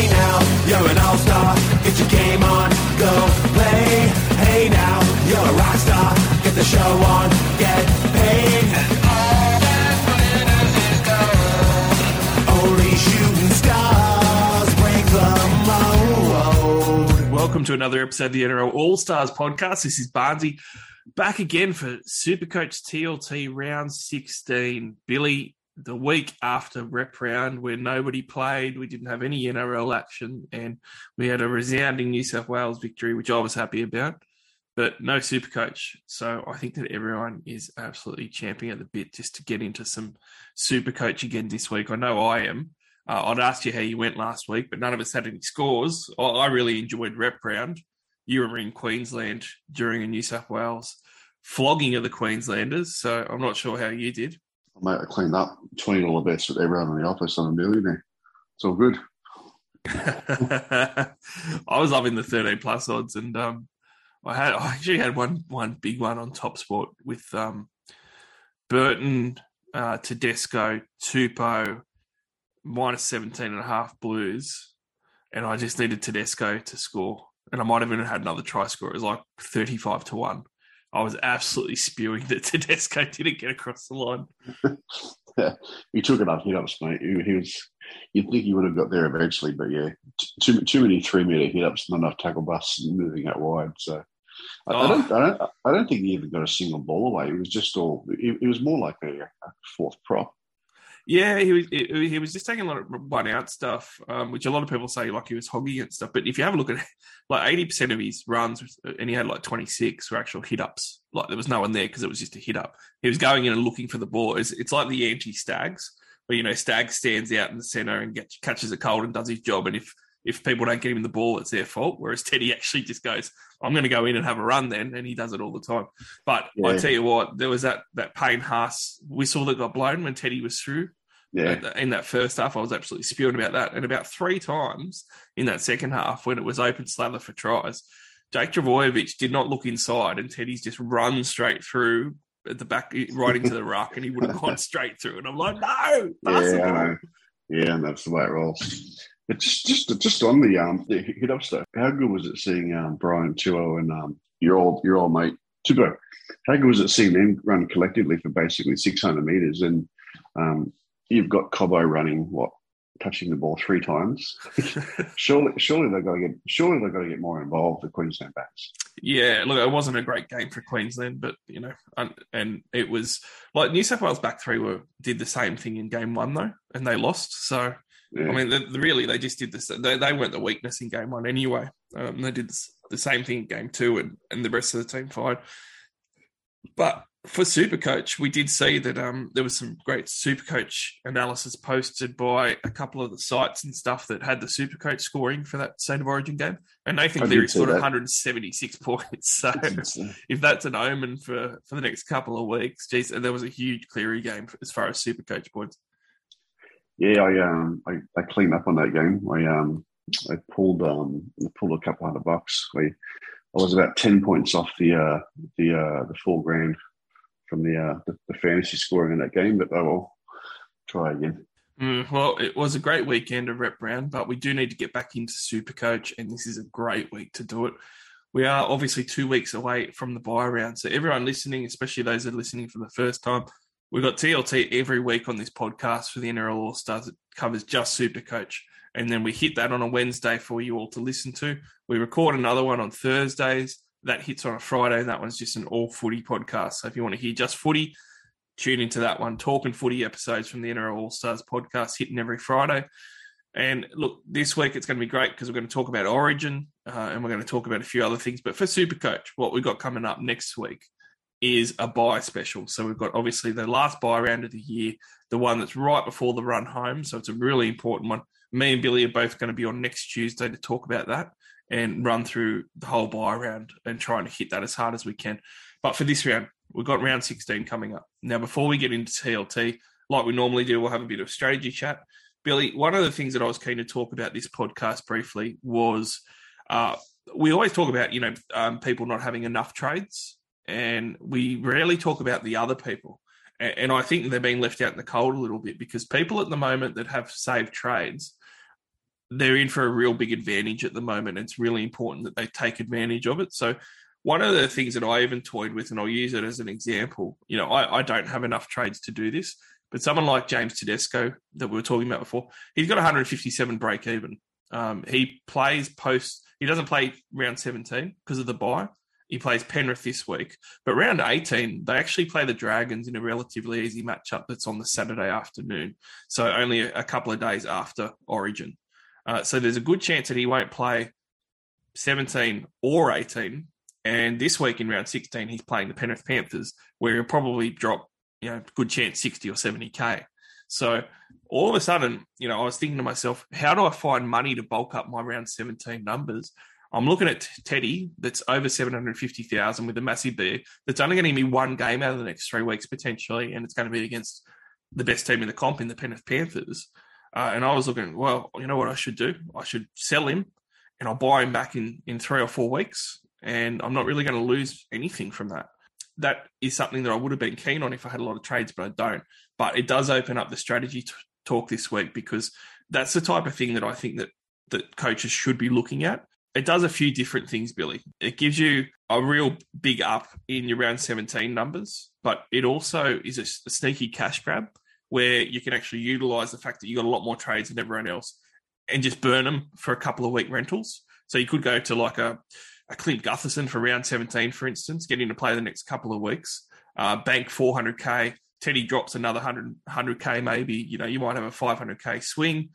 Hey now, you're an all-star. Get your game on, go play. Hey now, you're a rock star. Get the show on, get paid. Only shooting stars break the mold. Welcome to another episode of the NRL All Stars podcast. This is Barnsey back again for Supercoach TLT round 16. Billy, the week after rep round where nobody played, we didn't have any NRL action, and we had a resounding New South Wales victory, which I was happy about, but no super coach. So I think that everyone is absolutely champing at the bit just to get into some super coach again this week. I know I am. Uh, I'd asked you how you went last week, but none of us had any scores. I, I really enjoyed rep round. You were in Queensland during a New South Wales flogging of the Queenslanders, so I'm not sure how you did. I cleaned up 20 dollar bets with everyone in the office on a millionaire. It's all good. I was loving the 13 plus odds, and um, I had I actually had one one big one on Top Sport with um, Burton, uh, Tedesco, Tupou, minus 17 and a half Blues, and I just needed Tedesco to score, and I might have even had another try score. It was like 35 to one. I was absolutely spewing that Tedesco didn't get across the line. he took enough hit ups, mate. He, he, was. You'd think he would have got there eventually, but yeah, too too many three meter hit ups, not enough tackle busts moving out wide. So I, oh. I, don't, I don't, I don't think he even got a single ball away. It was just all. It, it was more like a, a fourth prop. Yeah, he was he was just taking a lot of one out stuff, um, which a lot of people say like he was hogging and stuff. But if you have a look at like eighty percent of his runs, and he had like twenty six were actual hit ups. Like there was no one there because it was just a hit up. He was going in and looking for the ball. It's, it's like the anti Staggs, where you know Stag stands out in the center and gets, catches a cold and does his job, and if if people don't get him the ball, it's their fault. Whereas Teddy actually just goes, "I'm going to go in and have a run," then, and he does it all the time. But yeah. I tell you what, there was that that Payne Haas whistle that got blown when Teddy was through yeah. In that first half, I was absolutely spewing about that. And about three times in that second half, when it was open slather for tries, Jake Trbojevic did not look inside, and Teddy's just run straight through at the back, right into the ruck, and he would have gone straight through. And I'm like, no, yeah, yeah, and that's the way it rolls. It's just just on the um the hit up stuff. How good was it seeing um Brian To'o and um your old your old mate Tupou? How good was it seeing them run collectively for basically 600 meters and um you've got Cobbo running what touching the ball three times. surely, surely they've got to get surely they've got to get more involved. The Queensland backs. Yeah, look, it wasn't a great game for Queensland, but you know, and, and it was like New South Wales back three were did the same thing in game one though, and they lost. So yeah. I mean, the, really, they just did this. They, they weren't the weakness in game one anyway. Um, they did the same thing in game two, and, and the rest of the team fired. But for Supercoach, we did see that um, there was some great Supercoach analysis posted by a couple of the sites and stuff that had the Supercoach scoring for that State of Origin game, and think Cleary scored 176 points. So if that's an omen for for the next couple of weeks, geez, and there was a huge Cleary game as far as Supercoach points. Yeah, I um I, I cleaned up on that game. I um I pulled um I pulled a couple hundred bucks. I I was about ten points off the uh the uh the full grand from the, uh, the, the fantasy scoring in that game, but I will try again. Mm, well, it was a great weekend of rep round, but we do need to get back into Super Coach, and this is a great week to do it. We are obviously two weeks away from the buy round, so everyone listening, especially those that are listening for the first time, we've got TLT every week on this podcast for the NRL All Stars. It covers just Super Coach, and then we hit that on a Wednesday for you all to listen to. We record another one on Thursdays that hits on a Friday, and that one's just an all footy podcast. So if you want to hear just footy, tune into that one. Talking footy episodes from the NRL All Stars podcast hitting every Friday. And look, this week it's going to be great because we're going to talk about Origin uh, and we're going to talk about a few other things. But for Supercoach, what we've got coming up next week is a buy special. So we've got obviously the last buy round of the year, the one that's right before the run home. So it's a really important one. Me and Billy are both going to be on next Tuesday to talk about that and run through the whole buy round and trying to hit that as hard as we can. But for this round, we've got round 16 coming up. Now, before we get into TLT, like we normally do, we'll have a bit of strategy chat. Billy, one of the things that I was keen to talk about this podcast briefly was uh, we always talk about, you know, um, people not having enough trades, and we rarely talk about the other people. And, and I think they're being left out in the cold a little bit because people at the moment that have saved trades they're in for a real big advantage at the moment. It's really important that they take advantage of it. So one of the things that I even toyed with, and I'll use it as an example, you know, I, I don't have enough trades to do this, but someone like James Tedesco that we were talking about before, he's got 157 break even. Um, he plays post, he doesn't play round 17 because of the bye. He plays Penrith this week. But round 18, they actually play the Dragons in a relatively easy matchup that's on the Saturday afternoon. So only a, couple of days after Origin. Uh, so there's a good chance that he won't play 17 or 18. And this week in round 16, he's playing the Penrith Panthers, where he'll probably drop, you know, good chance 60 or 70K. So all of a sudden, you know, I was thinking to myself, how do I find money to bulk up my round 17 numbers? I'm looking at Teddy that's over 750,000 with a massive B that's only going to give me one game out of the next three weeks potentially, and it's going to be against the best team in the comp in the Penrith Panthers. Uh, and I was looking, well, you know what I should do? I should sell him and I'll buy him back in, in three or four weeks. And I'm not really going to lose anything from that. That is something that I would have been keen on if I had a lot of trades, but I don't. But it does open up the strategy t- talk this week because that's the type of thing that I think that that coaches should be looking at it does a few different things, Billy. It gives you a real big up in your round 17 numbers, but it also is a, a sneaky cash grab where you can actually utilize the fact that you got a lot more trades than everyone else and just burn them for a couple of week rentals. So you could go to like a, a Clint Gutherson for round 17, for instance, getting to play the next couple of weeks, uh, bank 400K. Teddy drops another 100, 100K, maybe. You know, you might have a 500K swing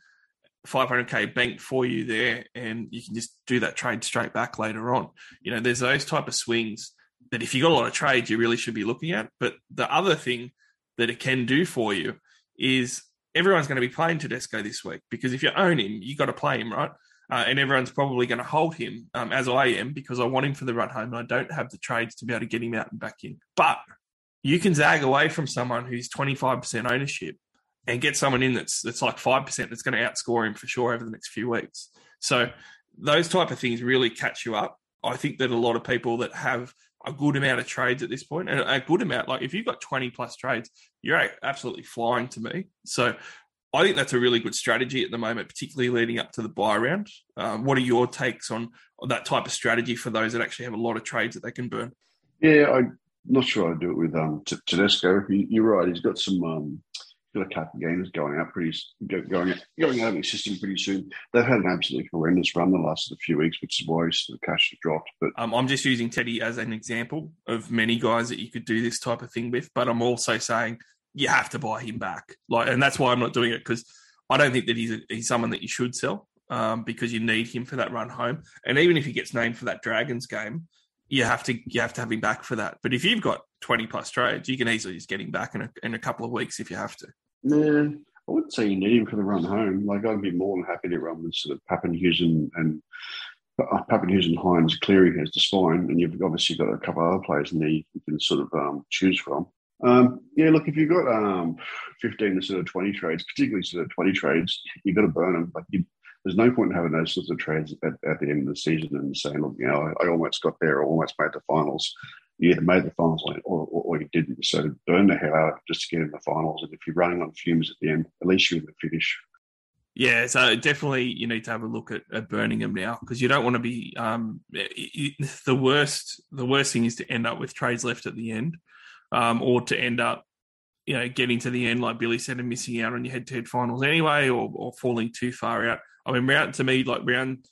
500k banked for you there, and you can just do that trade straight back later on. You know, there's those type of swings that if you got a lot of trades, you really should be looking at. But the other thing that it can do for you is everyone's going to be playing Tedesco this week because if you own him, you got to play him, right? Uh, and everyone's probably going to hold him, um, as I am, because I want him for the run home and I don't have the trades to be able to get him out and back in. But you can zag away from someone who's 25% ownership and get someone in that's that's like five percent that's going to outscore him for sure over the next few weeks. So those type of things really catch you up. I think that a lot of people that have a good amount of trades at this point, and a good amount, like if you've got 20 plus trades, you're absolutely flying to me. So I think that's a really good strategy at the moment, particularly leading up to the buy round. Um, what are your takes on, that type of strategy for those that actually have a lot of trades that they can burn? Yeah, I'm not sure I'd do it with um, Tedesco. You're right; he's got some um, got a couple of games going up pretty going going out of the system pretty soon. They've had an absolutely horrendous run the last few weeks, which is why the cash has dropped. But um, I'm just using Teddy as an example of many guys that you could do this type of thing with. But I'm also saying you have to buy him back, like, and that's why I'm not doing it because I don't think that he's a, he's someone that you should sell um, because you need him for that run home. And even if he gets named for that Dragons game, you have to you have to have him back for that. But if you've got 20 plus trades, you can easily just get him back in a, in a couple of weeks if you have to. Nah, I wouldn't say you need him for the run home. Like I'd be more than happy to run with sort of Papenhuyzen and, uh, Papenhuyzen, Hynes, Cleary as the spine, and you've obviously got a couple of other players in there you can sort of um, choose from. Um, yeah, look, if you've got um, 15 to sort of 20 trades, particularly sort of 20 trades, you've got to burn them. Like you, there's no point in having those sorts of trades at, at, the end of the season and saying, look, you know, I, I almost got there, I almost made the finals you either made the finals or, or, or, you didn't. So burn the hell out just to get in the finals. And if you're running on fumes at the end, at least you're in the finish. Yeah, so definitely you need to have a look at, at burning them now because you don't want to be um, the worst. The worst thing is to end up with trades left at the end, um, or to end up, you know, getting to the end like Billy said and missing out on your head-to-head finals anyway, or, or falling too far out. I mean, round to me like round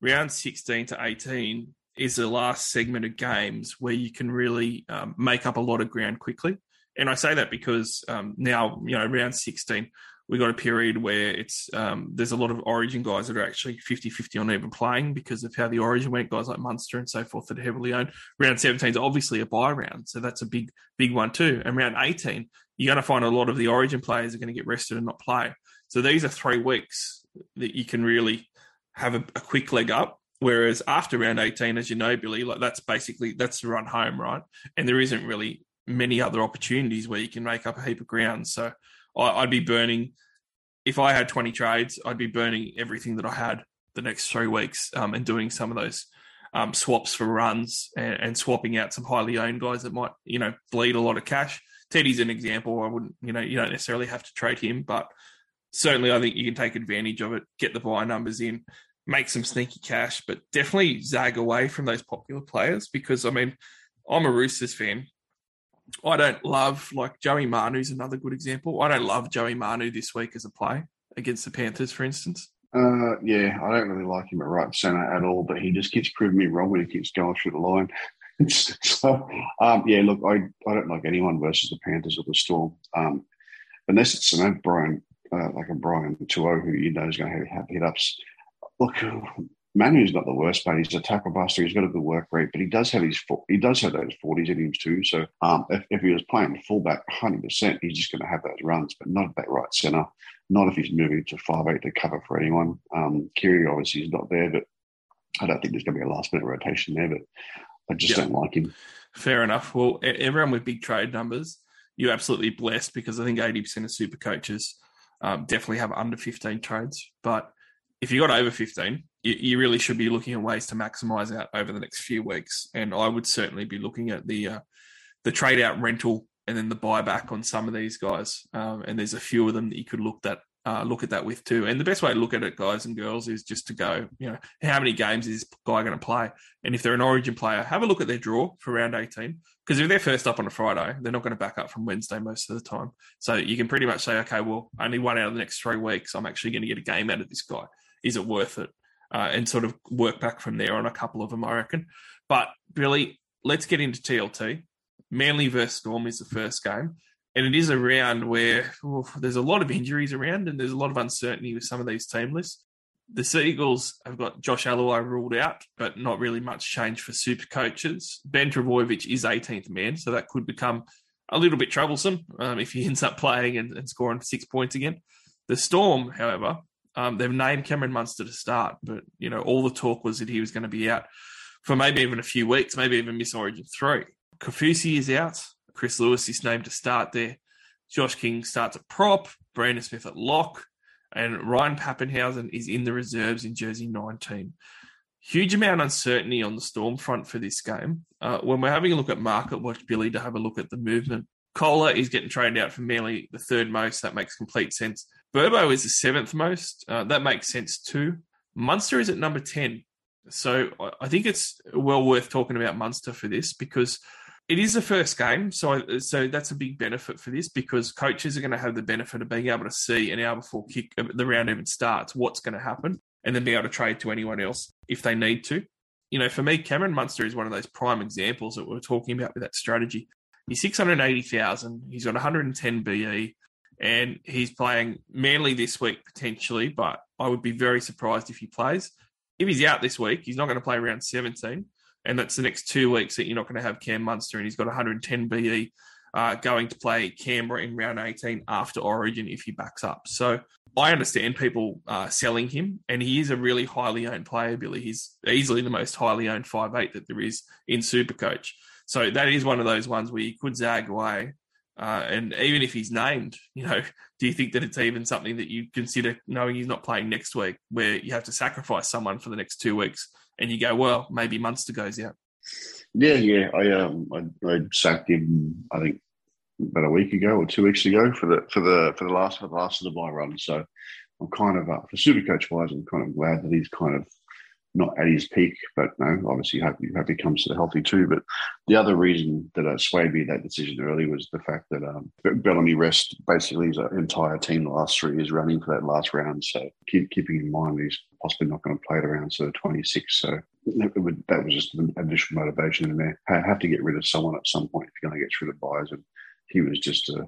round sixteen to eighteen is the last segment of games where you can really um, make up a lot of ground quickly. And I say that because um, now, you know, round 16, we got a period where it's um, there's a lot of Origin guys that are actually 50-50 on even playing because of how the Origin went. Guys like Munster and so forth that are heavily owned. Round 17 is obviously a buy round, so that's a big big one too. And round 18, you're going to find a lot of the Origin players are going to get rested and not play. So these are three weeks that you can really have a, a quick leg up Whereas after round 18, as you know, Billy, like that's basically that's the run home, right? And there isn't really many other opportunities where you can make up a heap of ground. So I, would be burning if I had 20 trades, I'd be burning everything that I had the next three weeks um, and doing some of those um, swaps for runs and, and, swapping out some highly owned guys that might, you know, bleed a lot of cash. Teddy's an example. I wouldn't, you know, you don't necessarily have to trade him, but certainly I think you can take advantage of it, get the buy numbers in, make some sneaky cash, but definitely zag away from those popular players because I mean, I'm a Roosters fan. I don't love like Joey Manu's another good example. I don't love Joey Manu this week as a play against the Panthers, for instance. Uh, yeah, I don't really like him at right centre at all, but he just keeps proving me wrong when he keeps going through the line. so, um, yeah, look, I, I don't like anyone versus the Panthers or the Storm, um, unless it's an Brian, uh, like a Brian To'o who you know is going to have hit ups. Look, Manu's not the worst, but he's a tackle buster. He's got a good work rate, but he does have his he does have those forties in him too. So um, if, if, he was playing fullback, hundred percent, he's just going to have those runs, but not at that right centre. Not if he's moving to five eight to cover for anyone. Um, Keary obviously is not there, but I don't think there's going to be a last minute rotation there. But I just don't like him. Fair enough. Well, everyone with big trade numbers, you're absolutely blessed because I think eighty percent of super coaches um, definitely have under fifteen trades, but if you got over 15, you, you, really should be looking at ways to maximize out over the next few weeks. And I would certainly be looking at the uh, the trade out rental and then the buyback on some of these guys. Um, and there's a few of them that you could look that uh, look at that with too. And the best way to look at it, guys and girls, is just to go, you know, how many games is this guy going to play? And if they're an Origin player, have a look at their draw for round 18. Because if they're first up on a Friday, they're not going to back up from Wednesday most of the time. So you can pretty much say, okay, well, only one out of the next three weeks, I'm actually going to get a game out of this guy is it worth it? Uh, and sort of work back from there on a couple of them, I reckon. But really, let's get into TLT. Manly versus Storm is the first game. And it is a round where there's a lot of injuries around and there's a lot of uncertainty with some of these team lists. The Seagulls have got Josh Aloiai ruled out, but not really much change for super coaches. Ben Trbojevic is 18th man, so that could become a little bit troublesome um, if he ends up playing and, and scoring six points again. The Storm, however, um, they've named Cameron Munster to start, but you know all the talk was that he was going to be out for maybe even a few weeks, maybe even miss Origin three. Kaufusi is out. Chris Lewis is named to start there. Josh King starts at prop. Brandon Smith at lock, and Ryan Papenhuyzen is in the reserves in jersey 19. Huge amount of uncertainty on the Storm front for this game. Uh, when we're having a look at market watch, Billy, to have a look at the movement, Koula is getting traded out for Manly the third most. That makes complete sense. Burbo is the seventh most. Uh, that makes sense too. Munster is at number 10. So I think it's well worth talking about Munster for this because it is the first game. So, so that's a big benefit for this because coaches are going to have the benefit of being able to see an hour before kick the round even starts what's going to happen and then be able to trade to anyone else if they need to. You know, for me, Cameron Munster is one of those prime examples that we are talking about with that strategy. He's 680,000. He's got 110 BE and he's playing Manly this week potentially, but I would be very surprised if he plays. If he's out this week, he's not going to play around 17, and that's the next two weeks that you're not going to have Cam Munster, and he's got 110 BE uh, going to play Canberra in round 18 after Origin if he backs up. So I understand people uh, selling him, and he is a really highly owned player, Billy. He's easily the most highly owned five eight that there is in Supercoach. So that is one of those ones where you could zag away uh, and even if he's named, you know, do you think that it's even something that you consider knowing he's not playing next week, where you have to sacrifice someone for the next two weeks, and you go, well, maybe Munster goes out. Yeah, yeah, I um, I, I sacked him. I think about a week ago or two weeks ago for the for the for the last for the last of the buy run. So I'm kind of uh, for super coach wise, I'm kind of glad that he's kind of not at his peak, but no, obviously hope, hope he comes to the healthy too. But the other reason that uh, swayed me that decision early was the fact that um, Bellamy rest basically his entire team the last three years running for that last round. So keep, keeping in mind he's possibly not going to play it around of 26. So would, that was just an additional motivation in there. I have to get rid of someone at some point if you're going to get rid of buyers. And he was just a,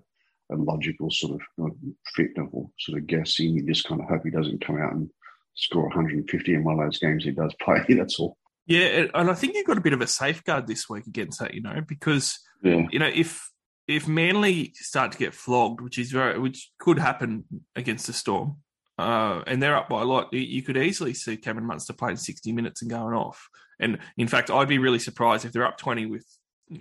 a logical sort of fit or sort of guessing. You just kind of hope he doesn't come out and score 150 in one of those games he does play. That's all. Yeah, and I think you've got a bit of a safeguard this week against that, you know, because yeah. you know if if Manly start to get flogged, which is very which could happen against the Storm, uh, and they're up by a lot, you could easily see Cameron Munster playing 60 minutes and going off. And in fact, I'd be really surprised if they're up 20 with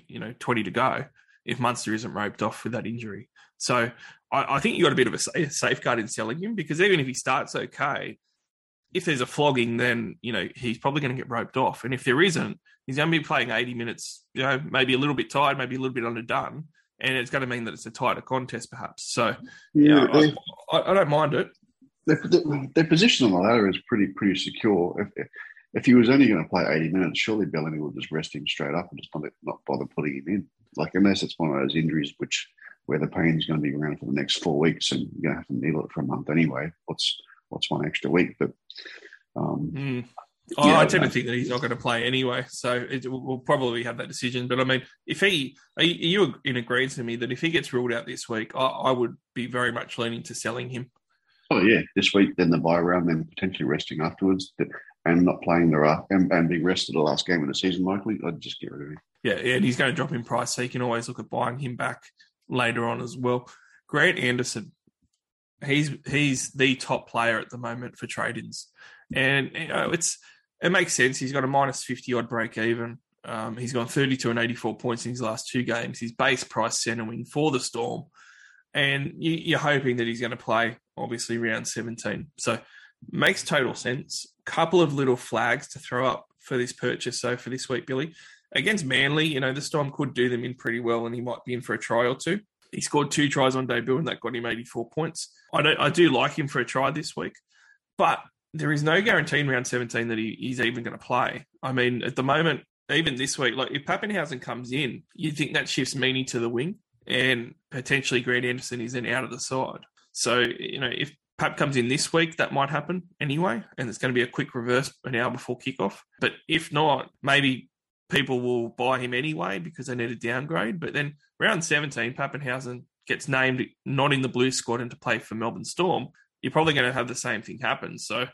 you know 20 to go if Munster isn't roped off with that injury. So I, I think you got a bit of a safeguard in selling him because even if he starts okay, if there's a flogging, then you know he's probably going to get roped off, and if there isn't, he's going to be playing 80 minutes. You know, maybe a little bit tired, maybe a little bit underdone, and it's going to mean that it's a tighter contest, perhaps. So, Yeah, yeah, they- I, I, I don't mind it. their, their, position on the ladder is pretty pretty secure. If if he was only going to play eighty minutes, surely Bellamy would just rest him straight up and just not not bother putting him in. Like unless it's one of those injuries which where the pain's going to be around for the next four weeks and you're going to have to needle it for a month anyway. What's what's one extra week? But um, Mm. I, Yeah, I tend to think that he's not going to play anyway, so it, we'll probably have that decision. But I mean, if he, are you- in agreement to me that if he gets ruled out this week, I, I would be very much leaning to selling him. oh yeah, this week then the bye round, then potentially resting afterwards, and not playing the and, and being rested the last game of the season likely, I'd just get rid of him. Yeah, and he's going to drop in price, so you can always look at buying him back later on as well. Grant Anderson, he's he's the top player at the moment for trade-ins, and you know it's it makes sense. He's got a minus fifty odd break even. Um, he's gone thirty two and eighty four points in his last two games. His base price centre wing for the Storm, and you, you're hoping that he's going to play obviously round seventeen. So makes total sense. Couple of little flags to throw up for this purchase. So for this week, Billy against Manly, you know, the Storm could do them in pretty well, and he might be in for a try or two. He scored two tries on debut, and that got him 84 points. I don't, I do like him for a try this week, but there is no guarantee in round 17 that he, he's even going to play. I mean, at the moment, even this week, like if Papenhuyzen comes in, you think that shifts Meaney to the wing, and potentially Grant Anderson is then out of the side. So you know, if Pap comes in this week, that might happen anyway, and it's going to be a quick reverse an hour before kickoff. But if not, maybe people will buy him anyway because they need a downgrade. But then round 17, Papenhuyzen gets named not in the blue squad and to play for Melbourne Storm. You're probably going to have the same thing happen. So,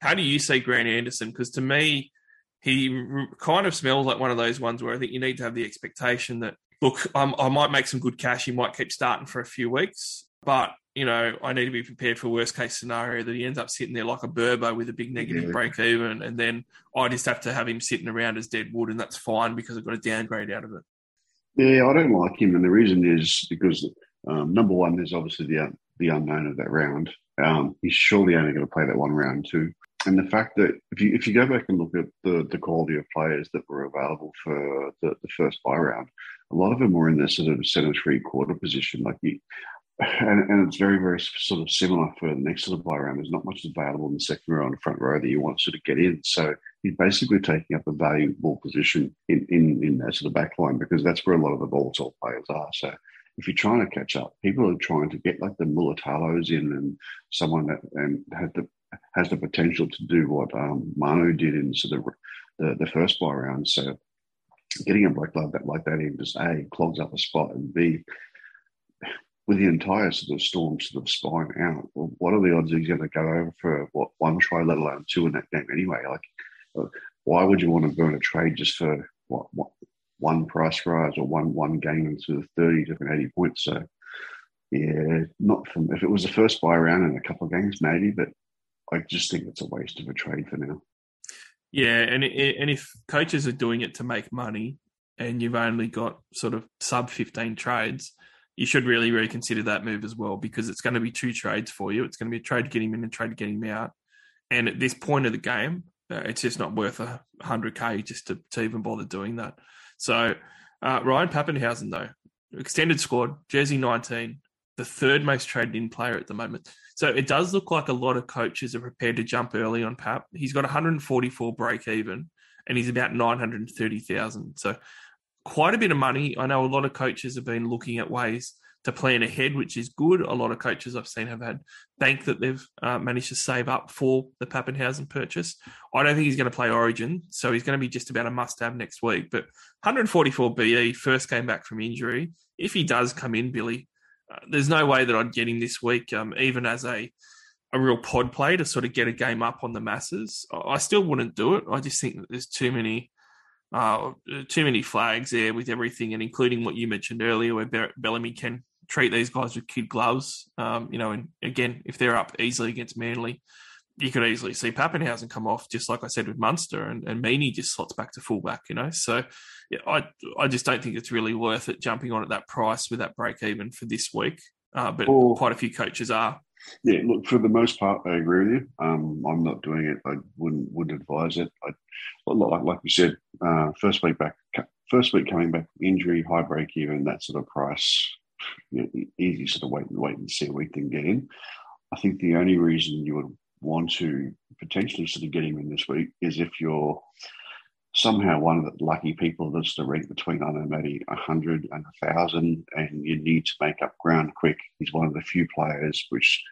how do you see Grant Anderson? Because to me, he kind of smells like one of those ones where I think you need to have the expectation that, look, um, I might make some good cash. He might keep starting for a few weeks, but you know, I need to be prepared for worst case scenario that he ends up sitting there like a Burbo with a big negative Yeah. break even, and then I just have to have him sitting around as dead wood, and that's fine because I've got a downgrade out of it. Yeah, I don't like him, and the reason is because um, number one, there's obviously the the unknown of that round. Um, he's surely only going to play that one round too, and the fact that if you if you go back and look at the the quality of players that were available for the, the first buy round, a lot of them were in the sort of centre three quarter position. Like you, and, and it's very very sort of similar for the next sort of buy round. There's not much available in the second row and the front row that you want to sort of get in. So he's basically taking up a valuable position in, in, in that sort of back line because that's where a lot of the volatile players are. So if you're trying to catch up, people are trying to get like the Mulitalos in and someone that and has the has the potential to do what um, Manu did in sort of the, the first buy round. So getting a bloke like that like that in just a clogs up a spot and b with the entire sort of storm sort of spine out, well, what are the odds he's going to go over for what one try, let alone two in that game anyway? Like, uh, why would you want to burn a trade just for what, what one price rise or one one game sort of thirty different eighty points? So, yeah, not from if it was the first buy round in a couple of games, maybe, but I just think it's a waste of a trade for now. Yeah, and it, and if coaches are doing it to make money, and you've only got sort of sub fifteen trades, you should really reconsider that move as well because it's going to be two trades for you. It's going to be a trade to get him in and a trade to get him out. And at this point of the game, uh, it's just not worth a hundred k just to, to even bother doing that. So uh, Ryan Papenhuyzen though, extended squad, jersey nineteen, the third most traded in player at the moment. So it does look like a lot of coaches are prepared to jump early on Pap. He's got 144 break even, and he's about 930,000. So quite a bit of money. I know a lot of coaches have been looking at ways to plan ahead, which is good. A lot of coaches I've seen have had bank that they've uh, managed to save up for the Papenhuyzen purchase. I don't think he's going to play Origin, so he's going to be just about a must-have next week. But 144 BE, first came back from injury. If he does come in, Billy, uh, there's no way that I'd get him this week, um, even as a a real pod play to sort of get a game up on the masses. I I still wouldn't do it. I just think that there's too many uh, too many flags there with everything, and including what you mentioned earlier, where Bellamy can treat these guys with kid gloves. Um, you know, and again, if they're up easily against Manly, you could easily see Papenhuyzen come off, just like I said with Munster, and, and Meaney just slots back to fullback. You know, so yeah, I I just don't think it's really worth it jumping on at that price with that break even for this week. Uh, but Well- quite a few coaches are. Yeah, look, for the most part, I agree with you. Um, I'm not doing it. I wouldn't wouldn't advise it. I, like like you said, uh, first week back, first week coming back, injury, high break even, that sort of price, you know, easy sort of wait and wait and see week then get in. I think the only reason you would want to potentially sort of get him in this week is if you're somehow one of the lucky people that's to rank between, I don't know, maybe 100 and 1,000, and you need to make up ground quick. He's one of the few players which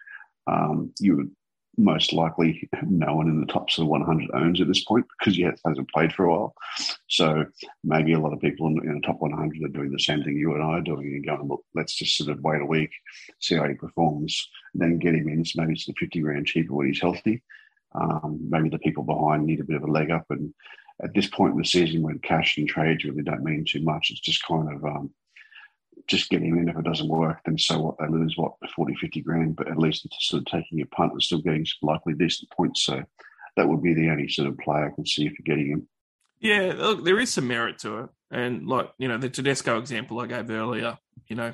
um, you would most likely no one in the top sort of 100 owns at this point because he hasn't played for a while. So maybe a lot of people in, the top 100 are doing the same thing you and I are doing and going, look, let's just sort of wait a week, see how he performs, then get him in. So maybe it's the 50 grand cheaper when he's healthy. Um, maybe the people behind need a bit of a leg up. And at this point in the season when cash and trades really don't mean too much, it's just kind of um, just getting in. If it doesn't work, then so what? They lose what 40, 50 grand, but at least it's sort of taking a punt and still getting some likely decent points. So that would be the only sort of play I can see for getting him. Yeah, look, there is some merit to it, and like you know the Tedesco example I gave earlier, you know,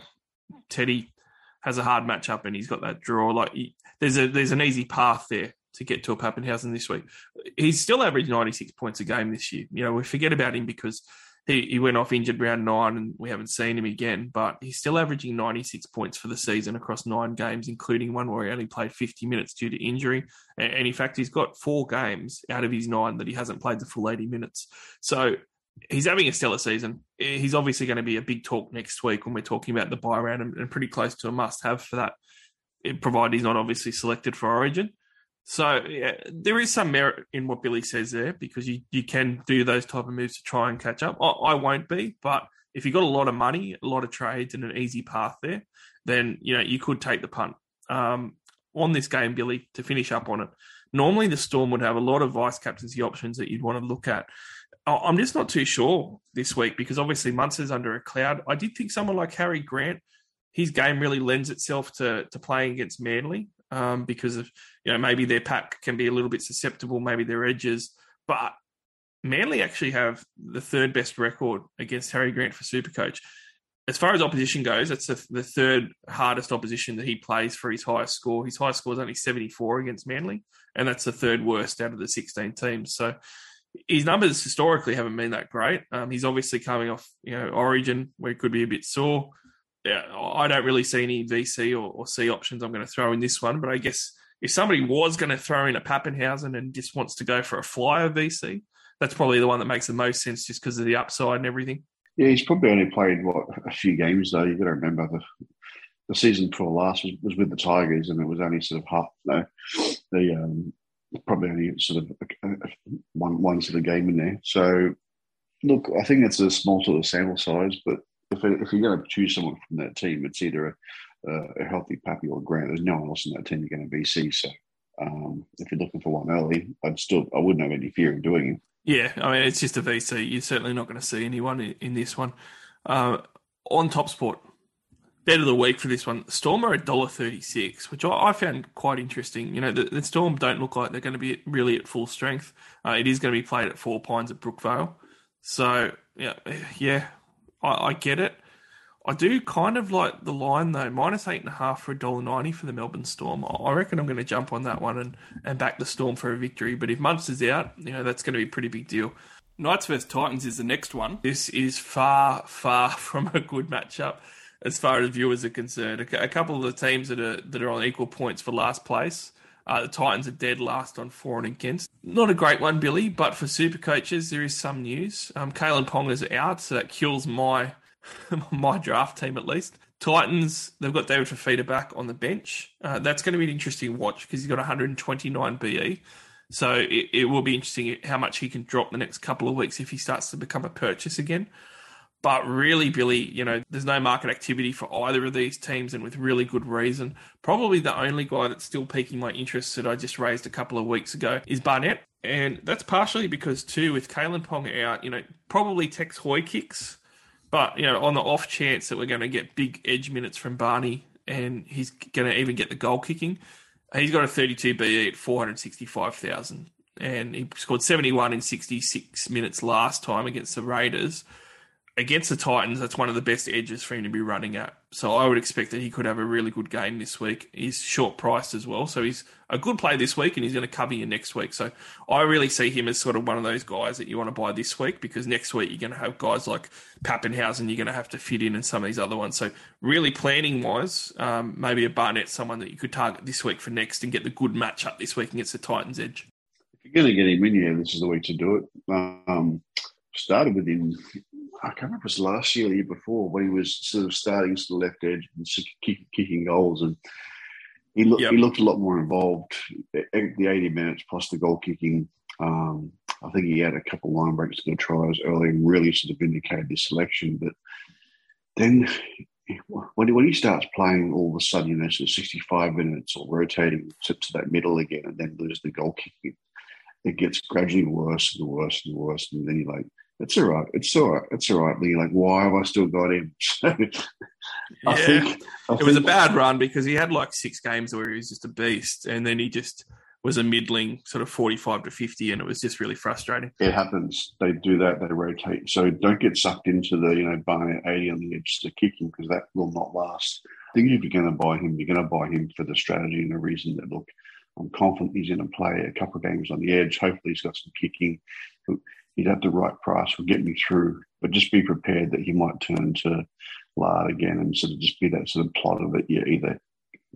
Teddy has a hard matchup and he's got that draw. Like he, there's a there's an easy path there to get to a Papenhuyzen this week. He's still averaged 96 points a game this year. You know, we forget about him because he, he went off injured round nine and we haven't seen him again, but he's still averaging 96 points for the season across nine games, including one where he only played 50 minutes due to injury. And, and in fact, he's got four games out of his nine that he hasn't played the full 80 minutes. So he's having a stellar season. He's obviously going to be a big talk next week when we're talking about the buy round and pretty close to a must have for that, provided he's not obviously selected for Origin. So yeah, there is some merit in what Billy says there because you, you can do those type of moves to try and catch up. I, I won't be, but if you've got a lot of money, a lot of trades, and an easy path there, then you know you could take the punt. Um, on this game, Billy, to finish up on it, normally the Storm would have a lot of vice captaincy options that you'd want to look at. I'm just not too sure this week because obviously Munster's under a cloud. I did think someone like Harry Grant, his game really lends itself to to playing against Manly um, because of you know maybe their pack can be a little bit susceptible, maybe their edges, but Manly actually have the third best record against Harry Grant for Supercoach. As far as opposition goes, that's the, the third hardest opposition that he plays for his highest score. His highest score is only 74 against Manly, and that's the third worst out of the 16 teams. So his numbers historically haven't been that great. Um, he's obviously coming off, you know, Origin where he could be a bit sore yeah, I don't really see any VC or, or C options I'm going to throw in this one. But I guess if somebody was going to throw in a Papenhuyzen and just wants to go for a flyer VC, that's probably the one that makes the most sense just because of the upside and everything. Yeah, he's probably only played what a few games though. You've got to remember the the season before last was, was with the Tigers, and it was only sort of half. No, the um, probably only sort of one one sort of game in there. So, look, I think it's a small sort of sample size, but if, if you're going to choose someone from that team, it's either a, a healthy Pappy or Grant. There's no one else in that team you're going to VC. So um, if you're looking for one early, I'd still I wouldn't have any fear of doing it. Yeah, I mean it's just a VC. You're certainly not going to see anyone in, in this one. Uh, on Top Sport, bet of the week for this one, Storm are dollar thirty six, which I, I, found quite interesting. You know, the, the, Storm don't look like they're going to be really at full strength. Uh, it is going to be played at Four Pines at Brookvale, so yeah, yeah, I, I get it. I do kind of like the line though, minus eight and a half for a dollar ninety for the Melbourne Storm. I reckon I'm going to jump on that one and, and back the Storm for a victory. But if Munster's out, you know that's going to be a pretty big deal. Knights vs Titans is the next one. This is far, far from a good matchup as far as viewers are concerned. A, couple of the teams that are that are on equal points for last place. Uh, the Titans are dead last on for and against. Not a great one, Billy, but for super coaches, there is some news. Um, Kalyn Ponga's out, so that kills my my draft team at least. Titans, they've got David Fifita back on the bench. Uh, that's going to be an interesting watch because he's got 129 BE. So it, it, will be interesting how much he can drop the next couple of weeks if he starts to become a purchase again. But really, Billy, you know, there's no market activity for either of these teams, and with really good reason. Probably the only guy that's still piquing my interest that I just raised a couple of weeks ago is Barnett. And that's partially because, too, with Kalyn Pong out, you know, probably Tex Hoy kicks but you know, on the off chance that we're going to get big edge minutes from Barney, and he's going to even get the goal kicking, he's got a 32 BE at 465,000, and he scored 71 in 66 minutes last time against the Raiders. Against the Titans, that's one of the best edges for him to be running at. So I would expect that he could have a really good game this week. He's short priced as well, so he's a good play this week, and he's going to cover you next week. So I really see him as sort of one of those guys that you want to buy this week because next week you're going to have guys like Papenhuyzen, you're going to have to fit in, and some of these other ones. So really planning wise, um, maybe a Barnett, someone that you could target this week for next and get the good matchup this week against the Titans edge. If you're going to get him in, yeah, this is the week to do it. Um, started with him. I can't remember if it was last year or the year before when he was sort of starting to the left edge and kicking, kicking goals, and he looked yep. he looked a lot more involved. The eighty minutes plus the goal kicking. Um, I think he had a couple line breaks to the tries early and really sort of vindicated his selection. But then when he, when he starts playing, all of a sudden, you know, so 65 minutes or rotating to, to that middle again and then lose the goal kicking, it gets gradually worse and worse and worse. And then you're like, it's all right. It's all right. It's all right. You're like, why have I still got him? I yeah. think I it think, was a bad run because he had like six games where he was just a beast, and then he just was a middling sort of 45 to 50 and it was just really frustrating it happens they do that they rotate so don't get sucked into the you know Barnett 80 on the edge to kicking because that will not last i think if you're going to buy him you're going to buy him for the strategy and the reason that look i'm confident he's going to play a couple of games on the edge hopefully he's got some kicking he'd have the right price will get me through. But just be prepared that he might turn to lard again and sort of just be that sort of plot of it. You either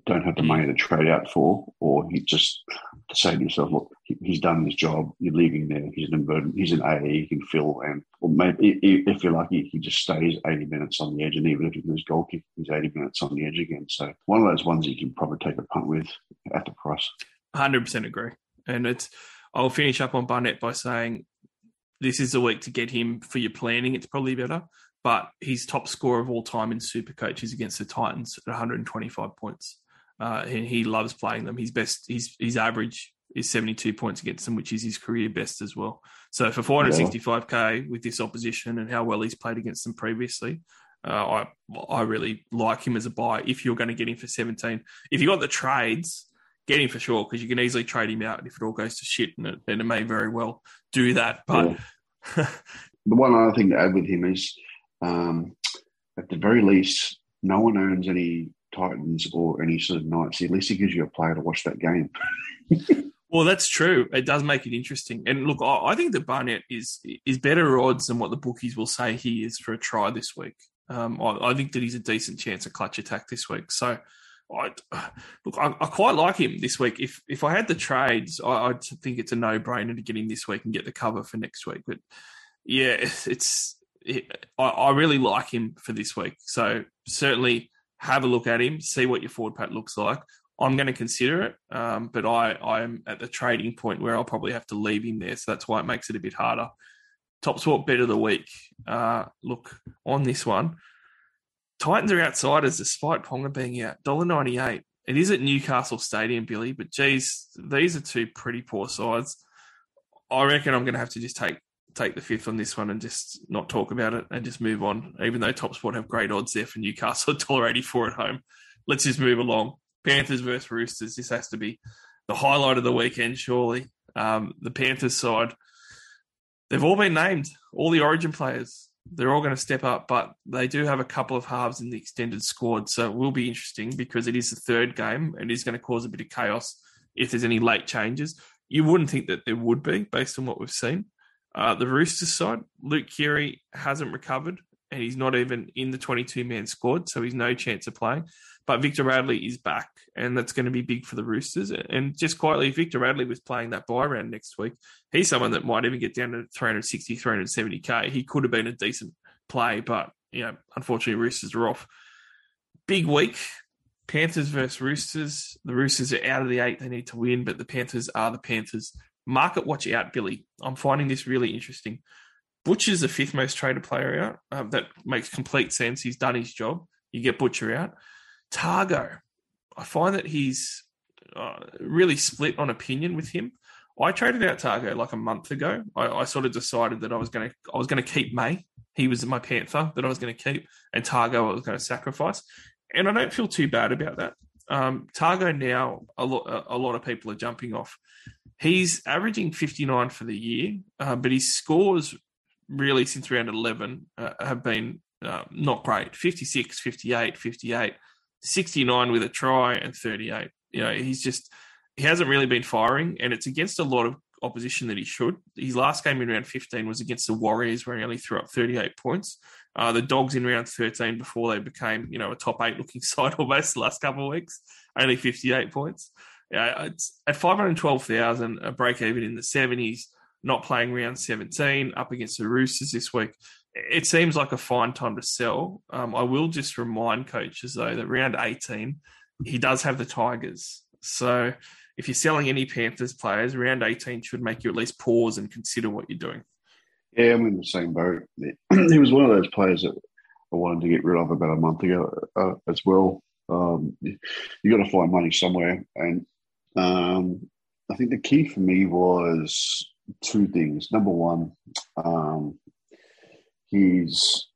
don't have the mm. money to trade out for, or he just to say to yourself, look, he's done his job. You're leaving there. He's an burden. He's an A. He can fill, and or maybe if you're lucky, he just stays 80 minutes on the edge, and even if he loses goal kick, he's 80 minutes on the edge again. So one of those ones you can probably take a punt with at the price. 100% agree, and it's. I'll finish up on Barnett by saying this is a week to get him for your planning. It's probably better. But his top score of all time in Supercoach is against the Titans at 125 points. Uh, and he loves playing them. His best, his his average is 72 points against them, which is his career best as well. So for 465k with this opposition and how well he's played against them previously, uh, I I really like him as a buy. If you're going to get him for 17, if you got the trades, get him for sure because you can easily trade him out if it all goes to shit, and it, and it may very well do that. But yeah. the one other thing to add with him is, um, at the very least, no one owns any Titans or any sort of Knights. At least he gives you a player to watch that game. well, that's true. It does make it interesting. And look, I, I think that Barnett is is better odds than what the bookies will say he is for a try this week. Um, I, I, think that he's a decent chance of clutch attack this week. So I look, I, I, quite like him this week. If if I had the trades, I, would think it's a no brainer to get him this week and get the cover for next week. But yeah, it's it, I, I, really like him for this week. So certainly have a look at him, see what your forward pack looks like. I'm going to consider it, um, but I I am at the trading point where I'll probably have to leave him there. So that's why it makes it a bit harder. Top sport bet of the week. Uh, look on this one. Titans are outsiders despite Ponga being out. $1.98. It is at Newcastle Stadium, Billy, but geez, these are two pretty poor sides. I reckon I'm going to have to just take take the fifth on this one and just not talk about it and just move on. Even though Top Sport have great odds there for Newcastle, at $1.84 at home. Let's just move along. Panthers versus Roosters. This has to be the highlight of the weekend, surely. Um, the Panthers side, they've all been named, all the Origin players they're all going to step up, but they do have a couple of halves in the extended squad, so it will be interesting because it is the third game and it is going to cause a bit of chaos if there's any late changes. You wouldn't think that there would be based on what we've seen. Uh, the Roosters side, Luke Keary hasn't recovered and he's not even in the 22 man squad, so he's no chance of playing. But Victor Radley is back, and that's going to be big for the Roosters. And just quietly, Victor Radley was playing that buy round next week, he's someone that might even get down to 360, 370k. He could have been a decent play, but you know, unfortunately, Roosters are off. Big week. Panthers versus Roosters. The Roosters are out of the eight. They need to win, but the Panthers are the Panthers. Market watch out, Billy. I'm finding this really interesting. Butcher's the fifth most traded player out. Um, that makes complete sense. He's done his job. You get Butcher out. Tago, I find that he's uh, really split on opinion with him. I traded out Tago like a month ago. I, I sort of decided that I was going to I was going to keep May. He was my Panther that I was going to keep, and Tago I was going to sacrifice. And I don't feel too bad about that. Um, Tago now a lot a lot of people are jumping off. He's averaging 59 for the year, uh, but his scores really since round 11 uh, have been uh, not great 56, 58, 58, 69 with a try, and 38. You know, he's just, he hasn't really been firing, and it's against a lot of opposition that he should. His last game in round 15 was against the Warriors, where he only threw up 38 points. Uh, the Dogs in round 13, before they became, you know, a top eight looking side almost the last couple of weeks, only 58 points. Yeah, it's at 512,000, a break even in the 70s, not playing round 17, up against the Roosters this week. It seems like a fine time to sell. Um, I will just remind coaches, though, that round 18, he does have the Tigers. So if you're selling any Panthers players, round 18 should make you at least pause and consider what you're doing. Yeah, I'm in the same boat. he was one of those players that I wanted to get rid of about a month ago uh, as well. Um, you, got to find money somewhere, and um, I think the key for me was two things. Number one, um, he's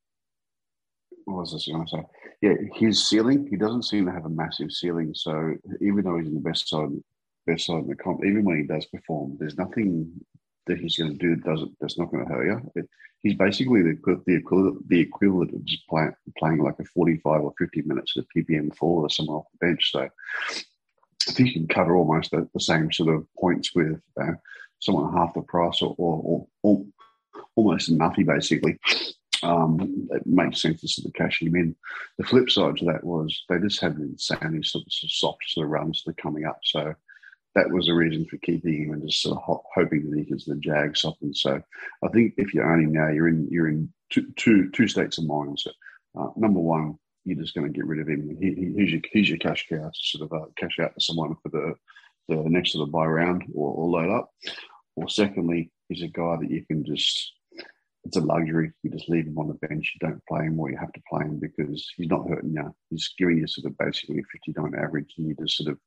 what was this going to say? Yeah, his ceiling. He doesn't seem to have a massive ceiling. So even though he's in the best side, best side in the comp, even when he does perform, there's nothing that he's going to do that doesn't that's not going to hurt you. It, he's basically the the equivalent the equivalent of just play, playing like a forty five or fifty minutes of PPM four or someone off the bench. So if he can cover almost the, the same sort of points with uh, someone half the price or, or, or, or almost nothing basically. Um, it makes sense to sort of cash him in. The flip side to that was they just had an insanely sort of, soft sort of runs that are coming up. So that was a reason for keeping him and just sort of hoping that he gets the jag something. So I think if you own him now, you're in you're in two two, two states of mind. So uh, number one, you're just going to get rid of him. He, he, he's your he's your cash cow to sort of uh, cash out to someone for the the next of the buy round or, or load up. Or secondly, he's a guy that you can just it's a luxury. You just leave him on the bench. You don't play him or you have to play him because he's not hurting you. He's giving you sort of basically a 59 average and you just sort of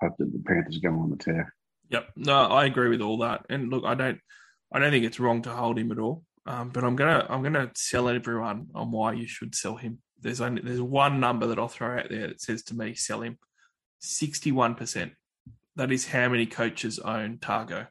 hope that the Panthers go on the tear. Yep. No, I agree with all that. And look, I don't I don't think it's wrong to hold him at all. Um, but I'm gonna I'm gonna sell everyone on why you should sell him. There's only there's one number that I'll throw out there that says to me, sell him. Sixty one percent. That is how many coaches own Tago.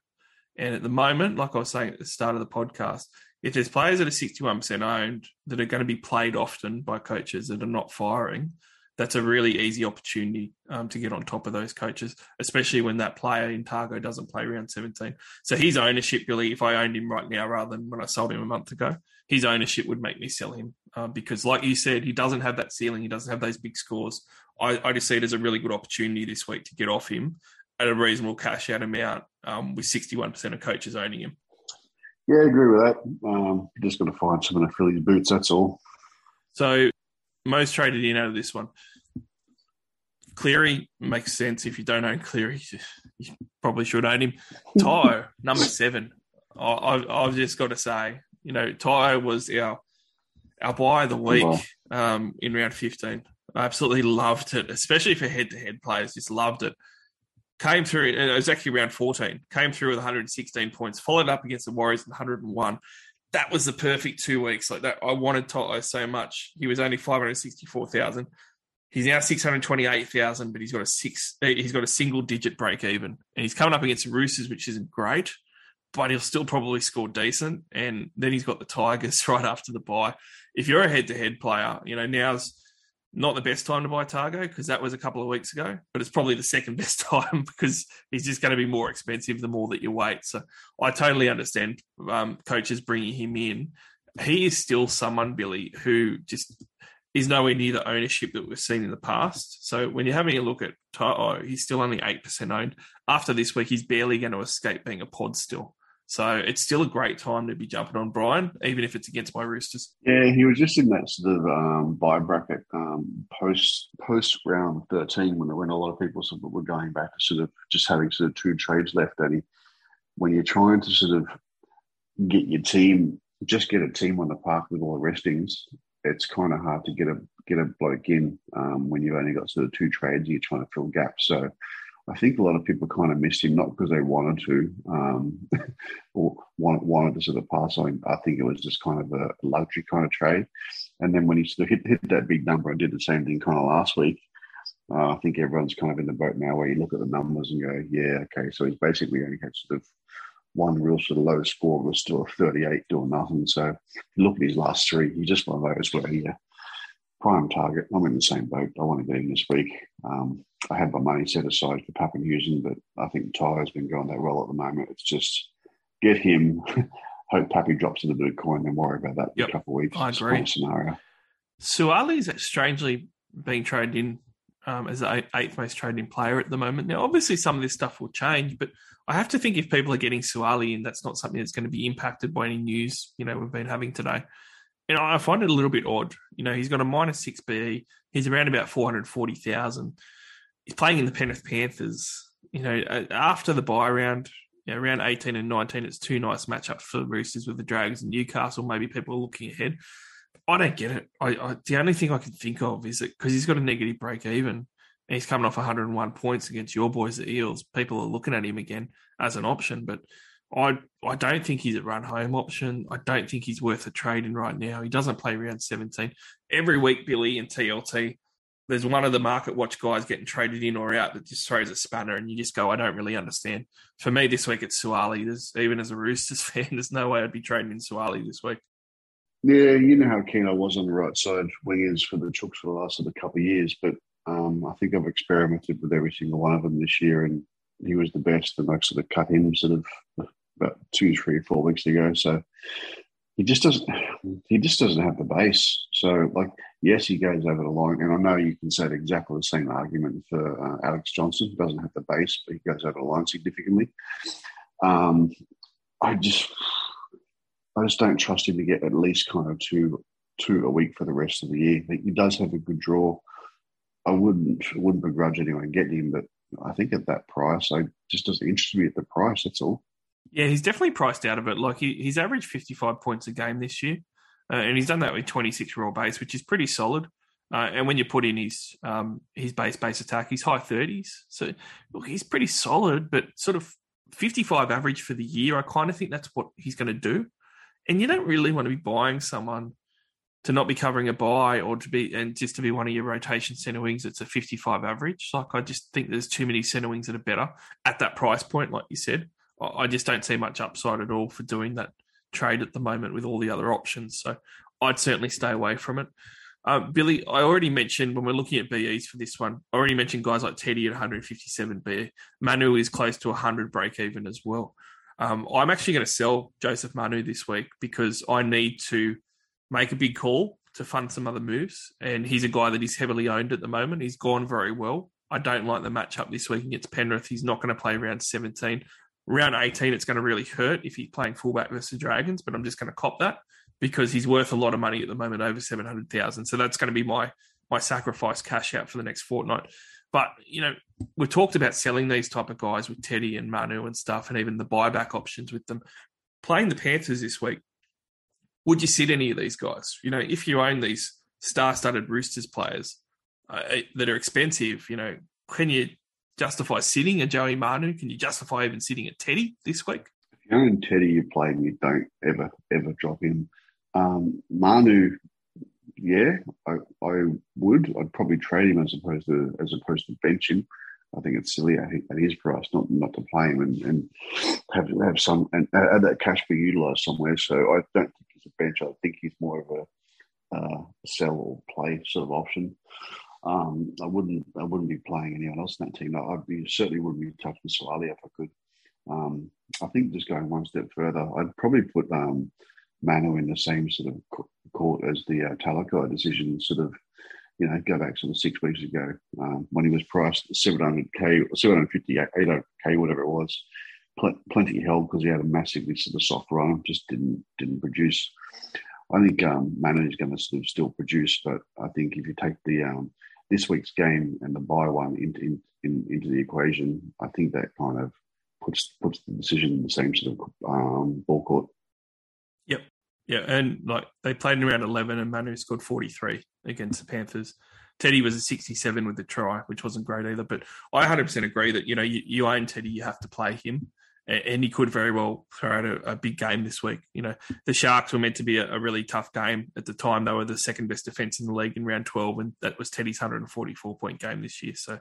And at the moment, like I was saying at the start of the podcast, if there's players that are 61% owned that are going to be played often by coaches that are not firing, that's a really easy opportunity um, to get on top of those coaches, especially when that player in Tago doesn't play around 17. So his ownership, really, if I owned him right now rather than when I sold him a month ago, his ownership would make me sell him uh, because, like you said, he doesn't have that ceiling. He doesn't have those big scores. I, I, just see it as a really good opportunity this week to get off him at a reasonable cash out amount um, with 61% of coaches owning him. Yeah, I agree with that. Um, just got to find some of the Phillies boots, that's all. So most traded in out of this one. Cleary makes sense. If you don't own Cleary, you probably should own him. Ty, number seven. I, have just got to say, you know, Ty was our our buy of the week um, in round 15. I absolutely loved it, especially for head to head players. Just loved it. Came through, and it was actually round 14. Came through with 116 points, followed up against the Warriors with 101 that was the perfect two weeks. Like that, I wanted To'o so much. He was only five hundred sixty-four thousand. He's now six hundred twenty-eight thousand, but he's got a six. Eh, he's got a single-digit break even, and he's coming up against the Roosters, which isn't great, but he'll still probably score decent. And then he's got the Tigers right after the bye. If you're a head-to-head player, you know now's not the best time to buy Tago because that was a couple of weeks ago, but it's probably the second best time because he's just going to be more expensive the more that you wait. So I totally understand um, coaches bringing him in. He is still someone, Billy, who just is nowhere near the ownership that we've seen in the past. So when you're having a look at Tago, he's still only 8% owned. After this week, he's barely going to escape being a pod still. So it's still a great time to be jumping on Brian, even if it's against my Roosters. Yeah, he was just in that sort of um, buy bracket um, post post round thirteen when when a lot of people sort of were going back to sort of just having sort of two trades left. And he, when you're trying to sort of get your team, just get a team on the park with all the restings, it's kind of hard to get a get a bloke in um, when you've only got sort of two trades. You're trying to fill gaps, so I think a lot of people kind of missed him, not because they wanted to um, or wanted, wanted to sort of pass on. I think it was just kind of a luxury kind of trade. And then when he sort of hit, hit that big number and did the same thing kind of last week, uh, I think everyone's kind of in the boat now where you look at the numbers and go, yeah, okay, so he's basically only had sort of one real sort of low score was still a 38 doing nothing. So look at his last three. He just one of those where he, uh, prime target. I'm in the same boat. I want to get in this week. Um, I had my money set aside for Papenhuyzen, but I think Ty's been going that well at the moment. It's just get him. Hope Pappy drops a little bit of coin, then worry about that Yep. in a couple of weeks. I agree. my scenario. Suaalii's strangely being traded in um, as the eighth most traded in player at the moment. Now, obviously, some of this stuff will change, but I have to think if people are getting Suali in, that's not something that's going to be impacted by any news you know we've been having today. And I find it a little bit odd. You know, he's got a minus six B. He's around about four hundred forty thousand. He's playing in the Penrith Panthers. You know, after the buy round, you know, around eighteen and nineteen, it's two nice matchups for the Roosters with the Dragons and Newcastle. Maybe people are looking ahead. I don't get it. I, I the only thing I can think of is that because he's got a negative break even and he's coming off 101 points against your boys, the Eels. People are looking at him again as an option, but I I don't think he's a run home option. I don't think he's worth a trade in right now. He doesn't play round 17 every week. Billy and TLT. There's one of the market watch guys getting traded in or out that just throws a spanner, and you just go, I don't really understand. For me, this week it's Suaalii. There's even as a Roosters fan, there's no way I'd be trading in Suaalii this week. Yeah, you know how keen I was on the right side wingers for the Chooks for the last of couple of years, but um, I think I've experimented with every single one of them this year, and he was the best, and I sort of cut him sort of about two, three, four weeks ago. So he just doesn't, he just doesn't have the base. So like, yes, he goes over the line, and I know you can say exactly the same argument for uh, Alex Johnson. Doesn't have the base, but he goes over the line significantly. Um, I just. I just don't trust him to get at least kind of two two a week for the rest of the year. He does have a good draw. I wouldn't wouldn't begrudge anyone getting him, but I think at that price, I just doesn't interest me at the price. That's all. Yeah, he's definitely priced out of it. Like he, he's averaged 55 points a game this year, uh, and he's done that with 26 raw base, which is pretty solid. Uh, and when you put in his um, his base base attack, he's high 30s. So look, he's pretty solid, but sort of 55 average for the year. I kind of think that's what he's going to do. And you don't really want to be buying someone to not be covering a buy or to be and just to be one of your rotation center wings. It's a 55 average. Like I just think there's too many center wings that are better at that price point, like you said. I just don't see much upside at all for doing that trade at the moment with all the other options. So I'd certainly stay away from it. Uh, Billy, I already mentioned when we're looking at BEs for this one, I already mentioned guys like Teddy at 157 BE. Manu is close to 100 break even as well. Um, I'm actually going to sell Joseph Manu this week because I need to make a big call to fund some other moves. And he's a guy that is heavily owned at the moment. He's gone very well. I don't like the matchup this week against Penrith. He's not going to play round 17 round 18, it's going to really hurt if he's playing fullback versus Dragons, but I'm just going to cop that because he's worth a lot of money at the moment, over 700,000. So that's going to be my, my sacrifice cash out for the next fortnight. But, you know, we talked about selling these type of guys with Teddy and Manu and stuff, and even the buyback options with them. Playing the Panthers this week, would you sit any of these guys? You know, if you own these star-studded Roosters players uh, that are expensive, you know, can you justify sitting a Joey Manu? Can you justify even sitting a Teddy this week? If you own Teddy, you play him, you don't ever, ever drop him. Um, Manu, yeah, I, I would. I'd probably trade him as opposed to as opposed to bench him. I think it's silly at his- price not not to play him and, and have have some and have that cash be utilised somewhere. So I don't bench. I think he's more of a uh, sell or play sort of option. Um, I wouldn't I wouldn't be playing anyone else in that team. I'd be certainly wouldn't be touching Suaalii if I could. Um, I think just going one step further, I'd probably put um, Manu in the same sort of court as the uh, Talakai decision. Sort of, you know, go back sort of six weeks ago um, when he was priced 700k, 750, 800k, whatever it was. Pl- plenty held because he had a massive sort of the soft run, just didn't didn't produce. I think um, Manu is going to still produce, but I think if you take the um, this week's game and the buy one into in, in, into the equation, I think that kind of puts puts the decision in the same sort of um, ball court. Yep, yeah, and like they played in around 11 and Manu scored 43 against the Panthers. Teddy was a 67 with the try, which wasn't great either. But I 100% agree that, you know, you, you own Teddy, you have to play him. And he could very well throw out a, a big game this week. You know, the Sharks were meant to be a, a really tough game at the time. They were the second best defense in the league in round 12, and that was Teddy's 144 point game this year. So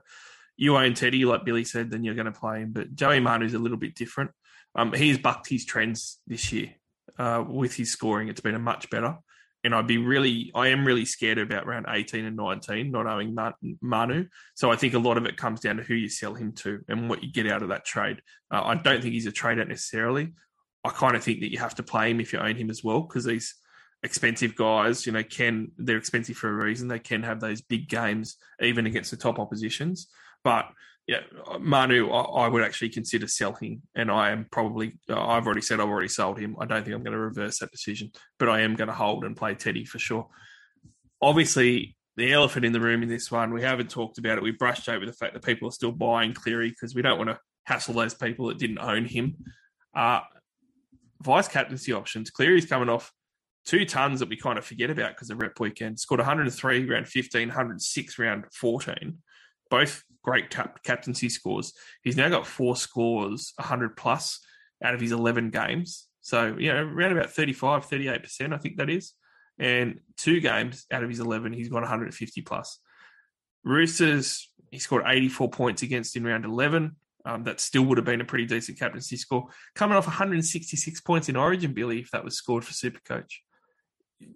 you own Teddy, like Billy said, then you're going to play him. But Joey Manu's a little bit different. Um, he's bucked his trends this year uh, with his scoring. It's been a much better. And I'd be really, I am really scared about round 18 and 19, not owning Manu. So I think a lot of it comes down to who you sell him to and what you get out of that trade. Uh, I don't think he's a trader necessarily. I kind of think that you have to play him if you own him as well because these expensive guys, you know, can they're expensive for a reason. They can have those big games even against the top oppositions. But yeah, Manu, I, I, would actually consider selling, and I am probably. I've already said I've already sold him. I don't think I'm going to reverse that decision, but I am going to hold and play Teddy for sure. Obviously, the elephant in the room in this one, we haven't talked about it. We brushed over the fact that people are still buying Cleary because we don't want to hassle those people that didn't own him. Uh, vice captaincy options. Cleary's coming off two tons that we kind of forget about because of rep weekend. Scored 103 round 15, 106 round 14 both great cap- captaincy scores. He's now got four scores, 100 plus out of his 11 games. So, you know, around about 35, 38%, I think that is. And two games out of his 11, he's got 150 plus. Roosters, he scored 84 points against in round 11. Um, that still would have been a pretty decent captaincy score. Coming off 166 points in Origin, Billy, if that was scored for Supercoach.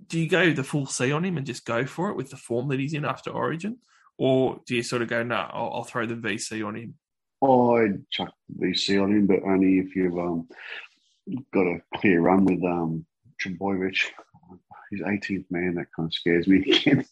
Do you go the full C on him and just go for it with the form that he's in after Origin? Or do you sort of go, no, nah, I'll, I'll, throw the VC on him? I'd chuck the VC on him, but only if you've um, got a clear run with um, Trbojevic. He's 18th man. That kind of scares me.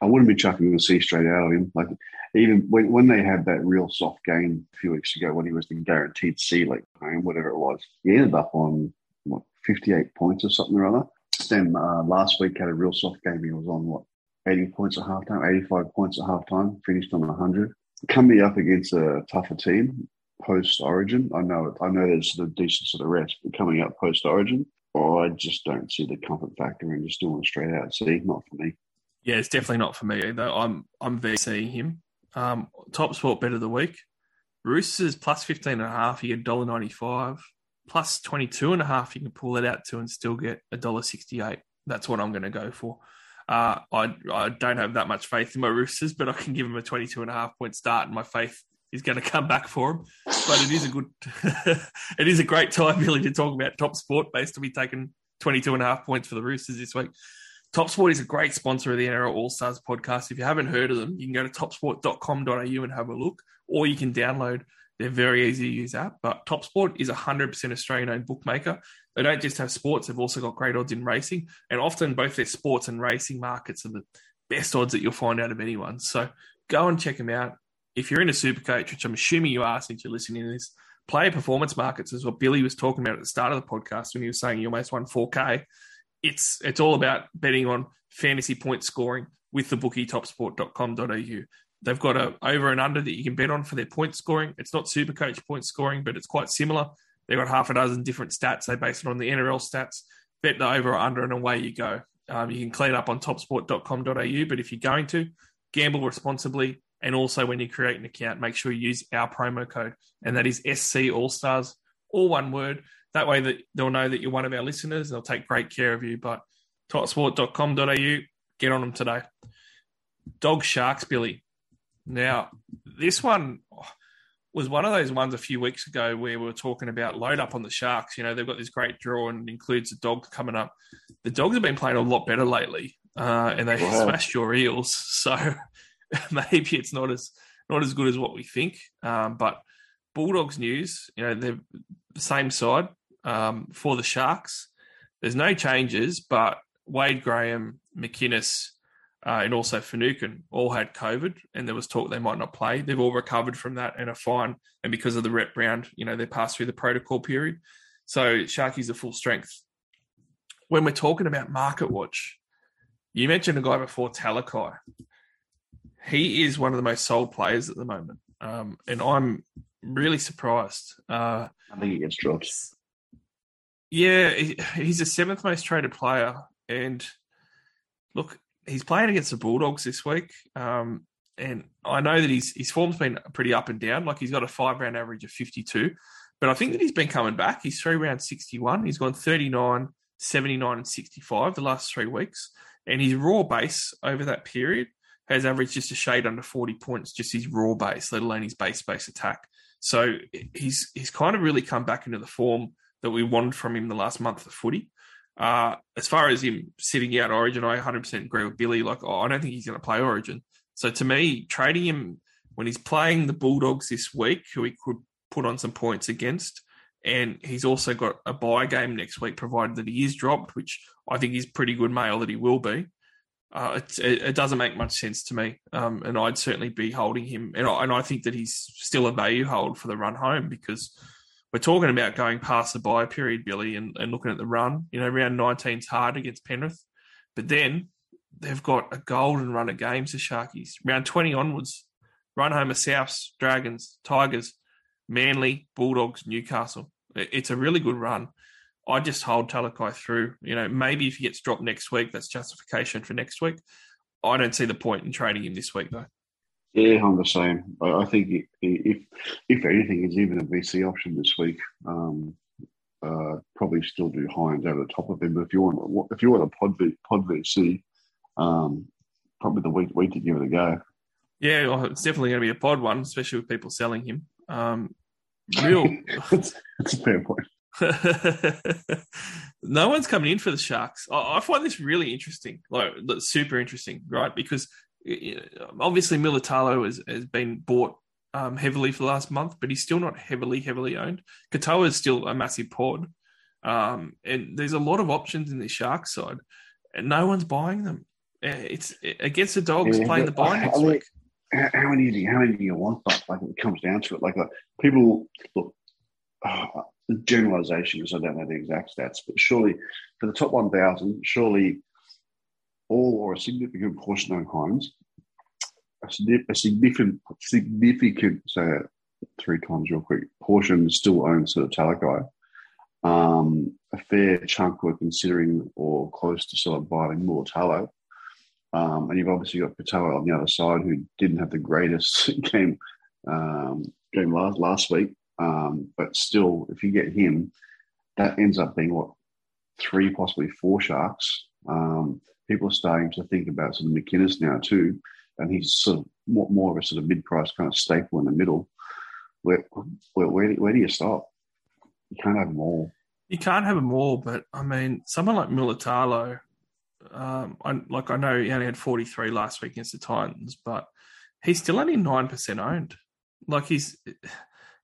I wouldn't be chucking the C straight out of him. Like even when, when they had that real soft game a few weeks ago when he was the guaranteed C like whatever it was, he ended up on what 58 points or something or other. Then uh, last week had a real soft game. He was on what 80 points at halftime, 85 points at halftime, finished on 100. Coming up against a tougher team post Origin, I know I know there's a decent sort of rest, but coming up post Origin, oh, I just don't see the comfort factor in just doing straight out C. Not for me. Yeah, it's definitely not for me either. I'm I'm VCing him. Um, top sport bet of the week. Roosters plus 15 and a half, you get $1.95. Plus 22 and a half, you can pull it out to and still get $1.68. That's what I'm going to go for. Uh, I, I don't have that much faith in my Roosters, but I can give them a 22 and a half point start, and my faith is going to come back for them. But it is a good, it is a great time really to talk about top sport based on me taking 22 and a half points for the Roosters this week. Top Sport is a great sponsor of the NRL All Stars podcast. If you haven't heard of them, you can go to topsport.com.au and have a look, or you can download their very easy to use app. But TopSport is a 100% Australian owned bookmaker they don't just have sports, they've also got great odds in racing. And often both their sports and racing markets are the best odds that you'll find out of anyone. So go and check them out. If you're in a super coach, which I'm assuming you are since you're listening to this, player performance markets is what Billy was talking about at the start of the podcast when he was saying he almost won 4K. It's it's all about betting on fantasy point scoring with the bookie topsport.com.au. They've got a over and under that you can bet on for their point scoring. It's not super coach point scoring, but it's quite similar. They've got half a dozen different stats. They base it on the NRL stats. Bet the over or under, and away you go. Um, you can clean up on topsport.com.au, but if you're going to, gamble responsibly. And also, when you create an account, make sure you use our promo code, and that is SC All Stars, all one word. That way, that they'll know that you're one of our listeners. They'll take great care of you. But topsport.com.au, get on them today. Dog Sharks, Billy. Now, this one, was one of those ones a few weeks ago where we were talking about load up on the Sharks. You know, they've got this great draw and includes a dog coming up. The dogs have been playing a lot better lately, uh, and they wow. smashed your Eels. So maybe it's not as not as good as what we think. Um, but Bulldogs news, you know, they're the same side um, for the Sharks. There's no changes, but Wade Graham, McInnes, uh, and also Finucane all had COVID, and there was talk they might not play. They've all recovered from that and are fine. And because of the rep round, you know, they passed through the protocol period. So Sharkies are full strength. When we're talking about market watch, you mentioned a guy before, Talakai. He is one of the most sold players at the moment, um, and I'm really surprised. Uh, I think he gets dropped. Yeah, he's the seventh most traded player, and look, he's playing against the Bulldogs this week. Um, and I know that his his form's been pretty up and down. Like he's got a five round average of 52, but I think that he's been coming back. He's three round 61. He's gone 39, 79, and 65 the last three weeks. And his raw base over that period has averaged just a shade under 40 points, just his raw base, let alone his base base attack. So he's he's kind of really come back into the form that we wanted from him the last month of footy. Uh, as far as him sitting out Origin, I 100% agree with Billy. Like, oh, I don't think he's going to play Origin. So to me, trading him when he's playing the Bulldogs this week, who he could put on some points against, and he's also got a buy game next week, provided that he is dropped, which I think is pretty good mail that he will be. Uh, it, it, doesn't make much sense to me, um, and I'd certainly be holding him. And I, and I think that he's still a value hold for the run home because we're talking about going past the buy period, Billy, and, and looking at the run. You know, round 19's hard against Penrith, but then they've got a golden run of games, the Sharkies. Round 20 onwards, run home of Souths, Dragons, Tigers, Manly, Bulldogs, Newcastle. It's a really good run. I just hold Talakai through. You know, maybe if he gets dropped next week, that's justification for next week. I don't see the point in trading him this week, though. Yeah, I'm the same. I, think if if anything, is even a VC option this week. Um, uh, probably still do Hynes over the top of him. But if you want, if you want a pod, pod VC, um, probably the week week to give it a go. Yeah, well, it's definitely going to be a pod one, especially with people selling him. Um, real, that's, that's a fair point. no one's coming in for the Sharks. I, I find this really interesting, like super interesting, right? Because obviously Mulitalo has, has been bought um, heavily for the last month, but he's still not heavily, heavily owned. Katoa is still a massive pod. Um, and there's a lot of options in the Shark side, and no one's buying them. It's against the Dogs yeah, playing the buy next I mean, week. How many do you, how many do you want? But like it comes down to it, like, like people look. Uh, generalization because I don't know the exact stats, but surely for the top 1,000, surely all or a significant portion of homes, a, significant, significant, say three times real quick, portion still owns sort of Talakai. Um, a fair chunk were considering or close to sort of buying more Talo. Um, and you've obviously got Katoa on the other side who didn't have the greatest game um, game last last week. Um, but still, if you get him, that ends up being what three, possibly four sharks. Um, people are starting to think about sort of McInnes now too, and he's sort of more, of a sort of mid-price kind of staple in the middle. Where where where, do you stop? You can't have them all. You can't have them all, but I mean, someone like Mulitalo, um, I, like I know he only had 43 last week against the Titans, but he's still only 9% owned. Like he's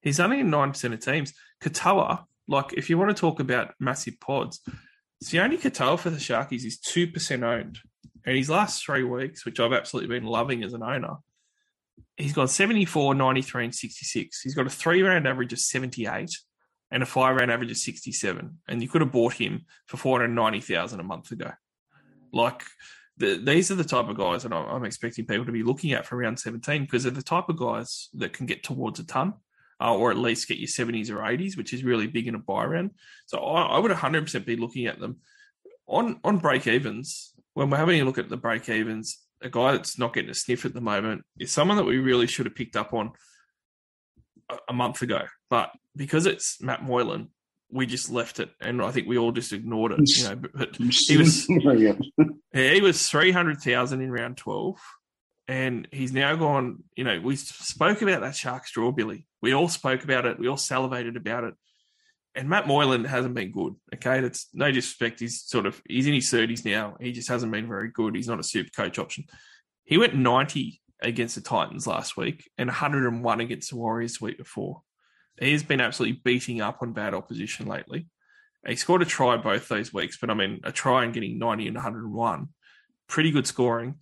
he's only in 9% of teams. Katoa, like if you want to talk about massive pods, Sione Katoa for the Sharkies is 2% owned. And his last three weeks, which I've absolutely been loving as an owner, he's got 74, 93, and 66. He's got a three round average of 78 and a five round average of 67. And you could have bought him for 490,000 a month ago. Like, the, these are the type of guys that I'm, I'm expecting people to be looking at for round 17 because they're the type of guys that can get towards a ton uh, or at least get your 70s or 80s, which is really big in a buy round. So I, I would 100% be looking at them on on break evens. When we're having a look at the break evens, a guy that's not getting a sniff at the moment is someone that we really should have picked up on a, a month ago. But because it's Matt Moylan, we just left it, and I think we all just ignored it. You know, but he was yeah, he was three hundred thousand in round twelve and he's now gone. You know, we spoke about that Sharks draw, Billy. We all spoke about it. We all salivated about it. And Matt Moylan hasn't been good. Okay, that's no disrespect. He's sort of he's in his thirties now. He just hasn't been very good. He's not a super coach option. He went ninety against the Titans last week and 101 against the Warriors the week before. He has been absolutely beating up on bad opposition lately. He scored a try both those weeks, but I mean, a try and getting 90 and 101, pretty good scoring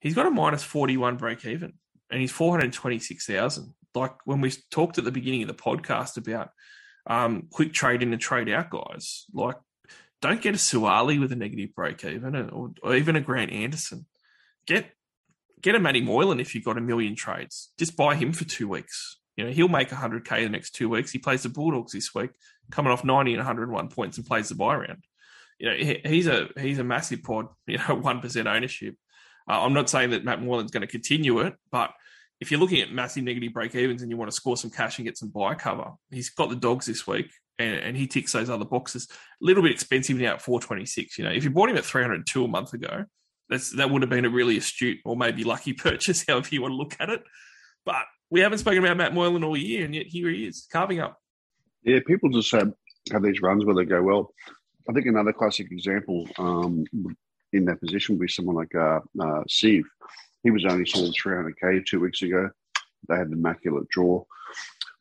he's got a minus 41 break even and he's 426,000. Like when we talked at the beginning of the podcast about um, quick trade in and trade out guys, like don't get a Suaalii with a negative break even or, or, even a Grant Anderson. Get get a Matty Moylan if you've got a million trades. Just buy him for two weeks. You know, he'll make 100K the next two weeks. He plays the Bulldogs this week, coming off 90 and 101 points and plays the buy round. You know, he, he's a he's a massive pod, you know, 1% ownership. Uh, I'm not saying that Matt Moylan's going to continue it, but if you're looking at massive negative break evens and you want to score some cash and get some buy cover, he's got the dogs this week and, and he ticks those other boxes. A little bit expensive now at 426. You know, if you bought him at 302 a month ago, that's that would have been a really astute or maybe lucky purchase, however you want to look at it. But we haven't spoken about Matt Moylan all year, and yet here he is carving up. Yeah, people just have, have these runs where they go, well, I think another classic example um, in that position be someone like uh, uh, Steve. He was only sold 300k two weeks ago. They had an immaculate draw,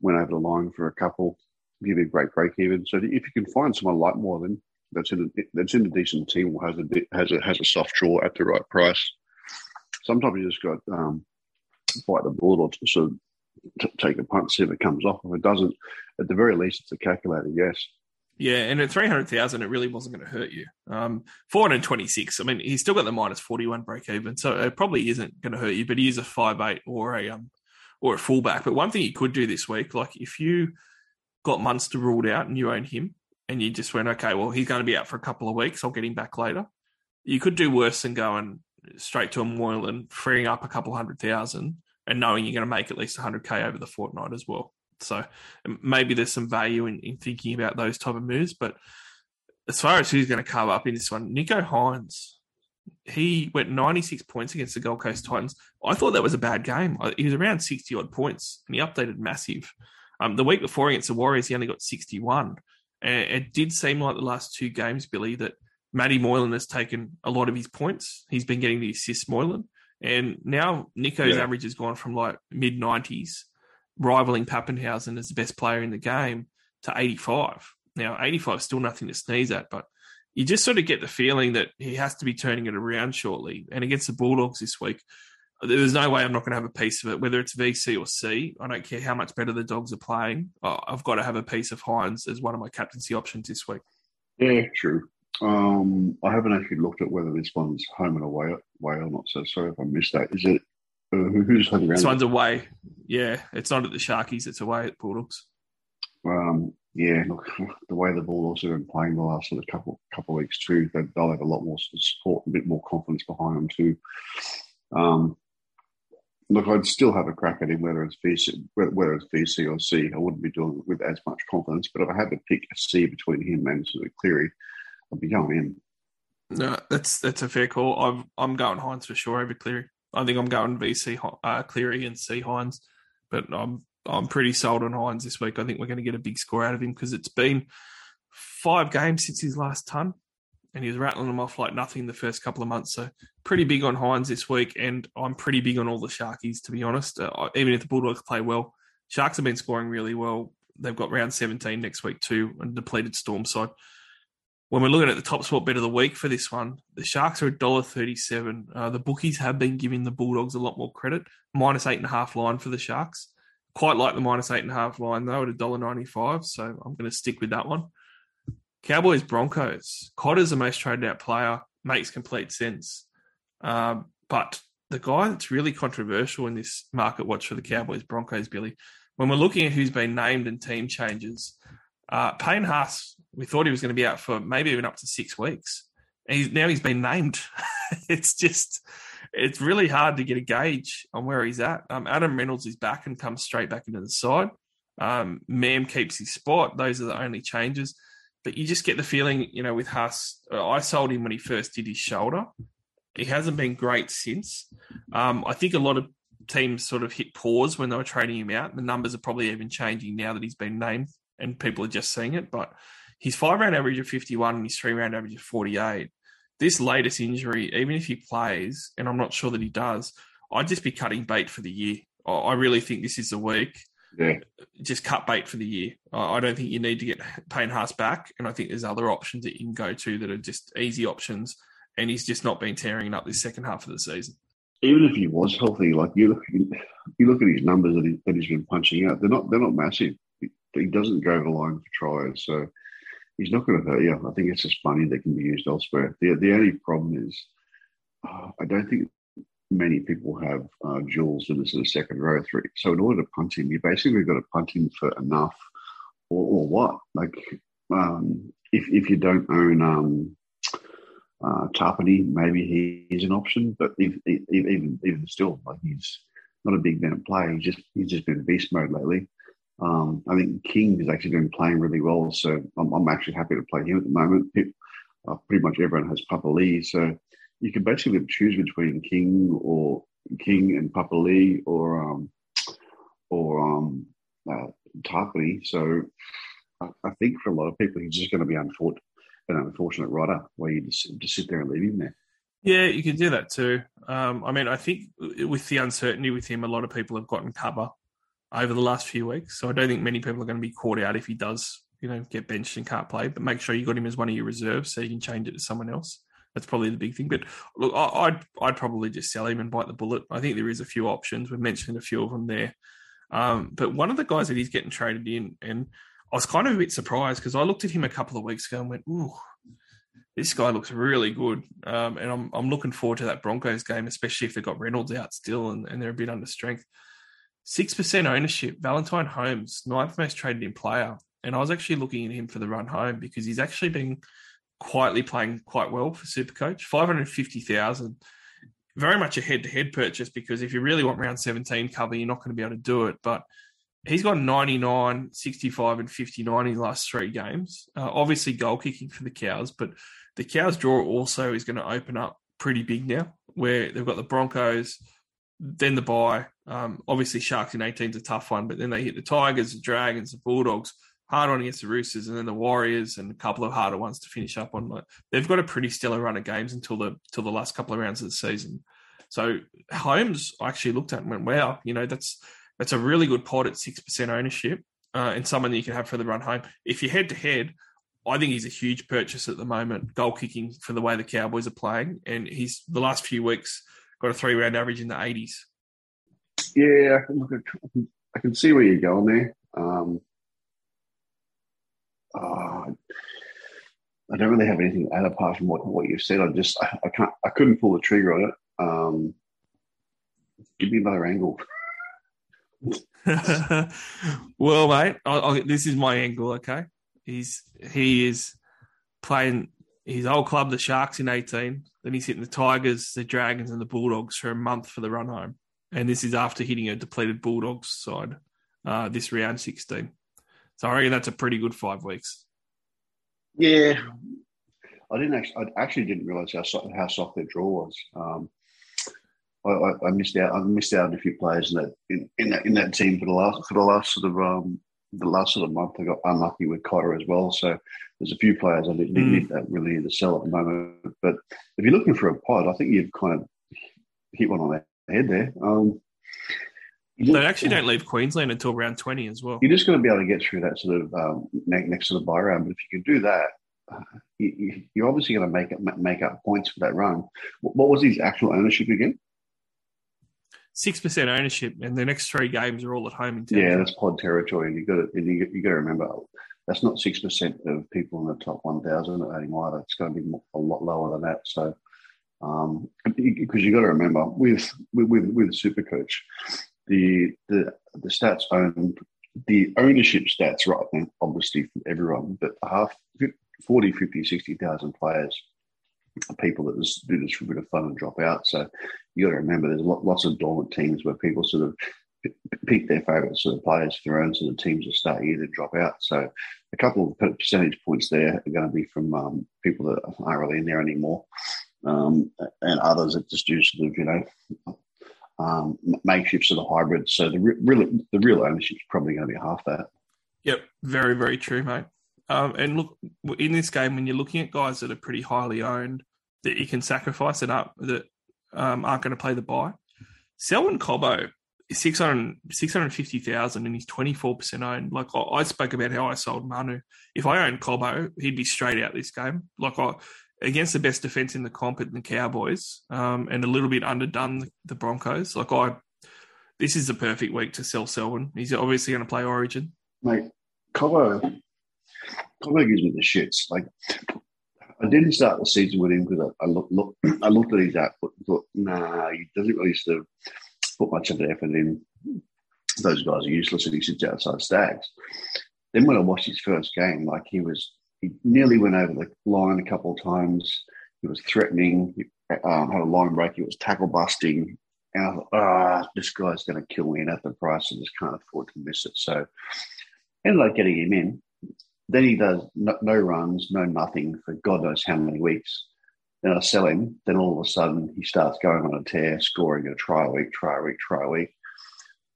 went over the line for a couple, give you a great break even. So if you can find someone like Moylan that's in a, that's in a decent team or has a has a has a soft draw at the right price, sometimes you just got um, bite the bullet or sort of t- take a punt, see if it comes off. If it doesn't, at the very least, it's a calculated yes. Yeah, and at three hundred thousand, it really wasn't going to hurt you. Um, four hundred twenty-six. I mean, he's still got the minus forty-one break even, so it probably isn't going to hurt you. But he is a five-eight or a um or a fullback. But one thing you could do this week, like if you got Munster ruled out and you own him, and you just went, okay, well he's going to be out for a couple of weeks. I'll get him back later. You could do worse than going straight to a Moylan, freeing up a couple hundred thousand, and knowing you're going to make at least hundred k over the fortnight as well. So maybe there's some value in, in thinking about those type of moves. But as far as who's going to carve up in this one, Nicho Hynes, he went 96 points against the Gold Coast Titans. I thought that was a bad game. He was around 60 odd points and he updated massive. Um, the week before against the Warriors, he only got 61. And it did seem like the last two games, Billy, that Matty Moylan has taken a lot of his points. He's been getting the assist Moylan. And now Nicho's yeah. average has gone from like mid 90s rivaling Papenhuyzen as the best player in the game to 85. Now, 85 is still nothing to sneeze at, but you just sort of get the feeling that he has to be turning it around shortly. And against the Bulldogs this week, there's no way I'm not going to have a piece of it, whether it's VC or C. I don't care how much better the Dogs are playing. I've got to have a piece of Hynes as one of my captaincy options this week. Yeah, true. Um, I haven't actually looked at whether this one's home and away, away or not. So sorry if I missed that. Is it uh, who's heading around? This one's away. Yeah, it's not at the Sharkies. It's away at Bulldogs. Um, yeah, look, the way the Bulldogs have been playing the last sort of couple couple of weeks too, they, will have a lot more support, a bit more confidence behind them too. Um, look, I'd still have a crack at him, whether it's VC, whether it's VC or C. I wouldn't be doing it with as much confidence. But if I had to pick a C between him and sort of Cleary, I'd be going in. No, that's that's a fair call. I'm I'm going Hynes for sure over Cleary. I think I'm going VC uh, Cleary and C Hynes, but I'm I'm pretty sold on Hynes this week. I think we're going to get a big score out of him because it's been five games since his last ton, and he was rattling them off like nothing the first couple of months. So pretty big on Hynes this week, and I'm pretty big on all the Sharkies to be honest. Uh, even if the Bulldogs play well, Sharks have been scoring really well. They've got round 17 next week too, and depleted Storm side when we're looking at the top spot bet of the week for this one, the Sharks are $1.37. Uh, the bookies have been giving the Bulldogs a lot more credit. Minus eight and a half line for the Sharks. Quite like the minus eight and a half line though at $1.95. So I'm going to stick with that one. Cowboys Broncos. Cotter's the most traded out player. Makes complete sense. Um, but the guy that's really controversial in this market watch for the Cowboys Broncos, Billy, when we're looking at who's been named and team changes, uh, Payne Haas we thought he was going to be out for maybe even up to six weeks. He's, now he's been named. it's just, it's really hard to get a gauge on where he's at. Um, Adam Reynolds is back and comes straight back into the side. Um, Mam keeps his spot. Those are the only changes. But you just get the feeling, you know, with Haas, uh, I sold him when he first did his shoulder. He hasn't been great since. Um, I think a lot of teams sort of hit pause when they were trading him out. The numbers are probably even changing now that he's been named and people are just seeing it. But his five round average of 51 and his three round average of 48. This latest injury, even if he plays, and I'm not sure that he does, I'd just be cutting bait for the year. I really think this is the week. Yeah. Just cut bait for the year. I don't think you need to get Payne Haas back. And I think there's other options that you can go to that are just easy options. And he's just not been tearing up this second half of the season. Even if he was healthy, like you look, you look at his numbers that, he, that he's been punching out, they're not they're not massive. He doesn't go the line for tries. So he's not going to hurt you. I think it's just money that can be used elsewhere. The the only problem is, uh, I don't think many people have uh, Jules in the sort of second row three. So in order to punt him, you basically got to punt him for enough, or, or what? Like um, if if you don't own um, uh, Tapine, maybe he's an option. But if, if, even even still, like he's not a big man play. He's just he's just been beast mode lately. Um, I think King has actually been playing really well, so I'm, I'm actually happy to play him at the moment. Uh, pretty much everyone has Papali'i, so you can basically choose between King or King and Papali'i, or um, or um, uh, Tarpley. So I, I, think for a lot of people, he's just going to be unfortunate, an unfortunate rider where you just, just sit there and leave him there. Yeah, you can do that too. Um, I mean, I think with the uncertainty with him, a lot of people have gotten cover over the last few weeks. So I don't think many people are going to be caught out if he does, you know, get benched and can't play. But make sure you got him as one of your reserves so you can change it to someone else. That's probably the big thing. But look, I'd I'd probably just sell him and bite the bullet. I think there is a few options. We've mentioned a few of them there. Um, but one of the guys that he's getting traded in, and I was kind of a bit surprised because I looked at him a couple of weeks ago and went, "Ooh, this guy looks really good." Um, and I'm I'm looking forward to that Broncos game, especially if they've got Reynolds out still and, and they're a bit under strength. Six percent ownership, Valentine Holmes, ninth most traded in player, and I was actually looking at him for the run home because he's actually been quietly playing quite well for Supercoach. Five hundred fifty thousand very much a head to head purchase because if you really want round 17 cover, you're not going to be able to do it. But he's got 99, 65, and 59 in his last three games. Uh, obviously, goal kicking for the Cows, but the Cows draw also is going to open up pretty big now, where they've got the Broncos, then the bye. Um, obviously, Sharks in 18 is a tough one, but then they hit the Tigers, the Dragons, the Bulldogs, hard one against the Roosters, and then the Warriors, and a couple of harder ones to finish up on. They've got a pretty stellar run of games until the till the last couple of rounds of the season. So Holmes, I actually looked at and went, "Wow, you know that's that's a really good pot at six percent ownership, uh, and someone that you can have for the run home. If you're head to head." I think he's a huge purchase at the moment, goal kicking for the way the Cowboys are playing. And he's the last few weeks got a three round average in the 80s. Yeah, I can see where you're going there. Um, uh, I don't really have anything to add apart from what, what you've said. I just I, I, can't I couldn't pull the trigger on it. Um, give me another angle. well, mate, I'll, I'll, this is my angle. Okay, he's he is playing his old club, the Sharks, in eighteen. Then he's hitting the Tigers, the Dragons, and the Bulldogs for a month for the run home. And this is after hitting a depleted Bulldogs side uh, this round sixteen. So I reckon that's a pretty good five weeks. Yeah, I didn't actually. I actually didn't realize how soft, how soft their draw was. Um, I, I, I, missed out. I missed out on a few players in that in, in, that in that team for the last for the last sort of um, the last sort of month. I got unlucky with Cotter as well. So there's a few players I didn't, mm. need that really need to sell at the moment. But if you're looking for a pod, I think you've kind of hit one on the head there. Um, they actually don't leave Queensland until round 20 as well. You're just going to be able to get through that sort of um, next to the bye round. But if you can do that, uh, you, are obviously going to make up, make up points for that run. What was his actual ownership again? Six percent ownership, and the next three games are all at home. In yeah, that's pod territory, and you got to you, you got to remember that's not six percent of people in the top one thousand owning either. It's going to be a lot lower than that. So, um, because you got to remember with with with, Supercoach, the the the stats own the ownership stats right now, obviously for everyone, but half 40, 50, 60,000 players people that just do this for a bit of fun and drop out. So you got to remember there's lots of dormant teams where people sort of pick their favourite sort of players for their own sort of teams to start here to drop out. So a couple of percentage points there are going to be from um, people that aren't really in there anymore. Um, and others that just do sort of, you know, um, makeshift sort of the hybrid. So the re- real the real ownership is probably going to be half that. Yep, very very true, mate. Um, and look in this game when you're looking at guys that are pretty highly owned that you can sacrifice and up that um, aren't going to play the buy. Selwyn Cobbo is 600, 650,000 and he's 24% owned. Like I, I, spoke about how I sold Manu. If I owned Cobbo, he'd be straight out this game. Like I, against the best defense in the comp at the Cowboys, um, and a little bit underdone the, Broncos. Like I, this is the perfect week to sell Selwyn. He's obviously going to play Origin. Mate, Cobbo, Cobbo gives me the shits. Like I didn't start the season with him because I, I looked, look, I looked at his output and thought, nah, he doesn't really sort of put much of the effort in. Those guys are useless and he sits outside Staggs. Then when I watched his first game, like he was he nearly went over the line a couple of times. He was threatening, he, um, had a line break. He was tackle busting. And I thought, ah, this guy's going to kill me. And at the price, I just can't afford to miss it. So ended up getting him in. Then he does no, no runs, no nothing for God knows how many weeks. Then I sell him. Then all of a sudden he starts going on a tear, scoring a try a week, try a week, try a week.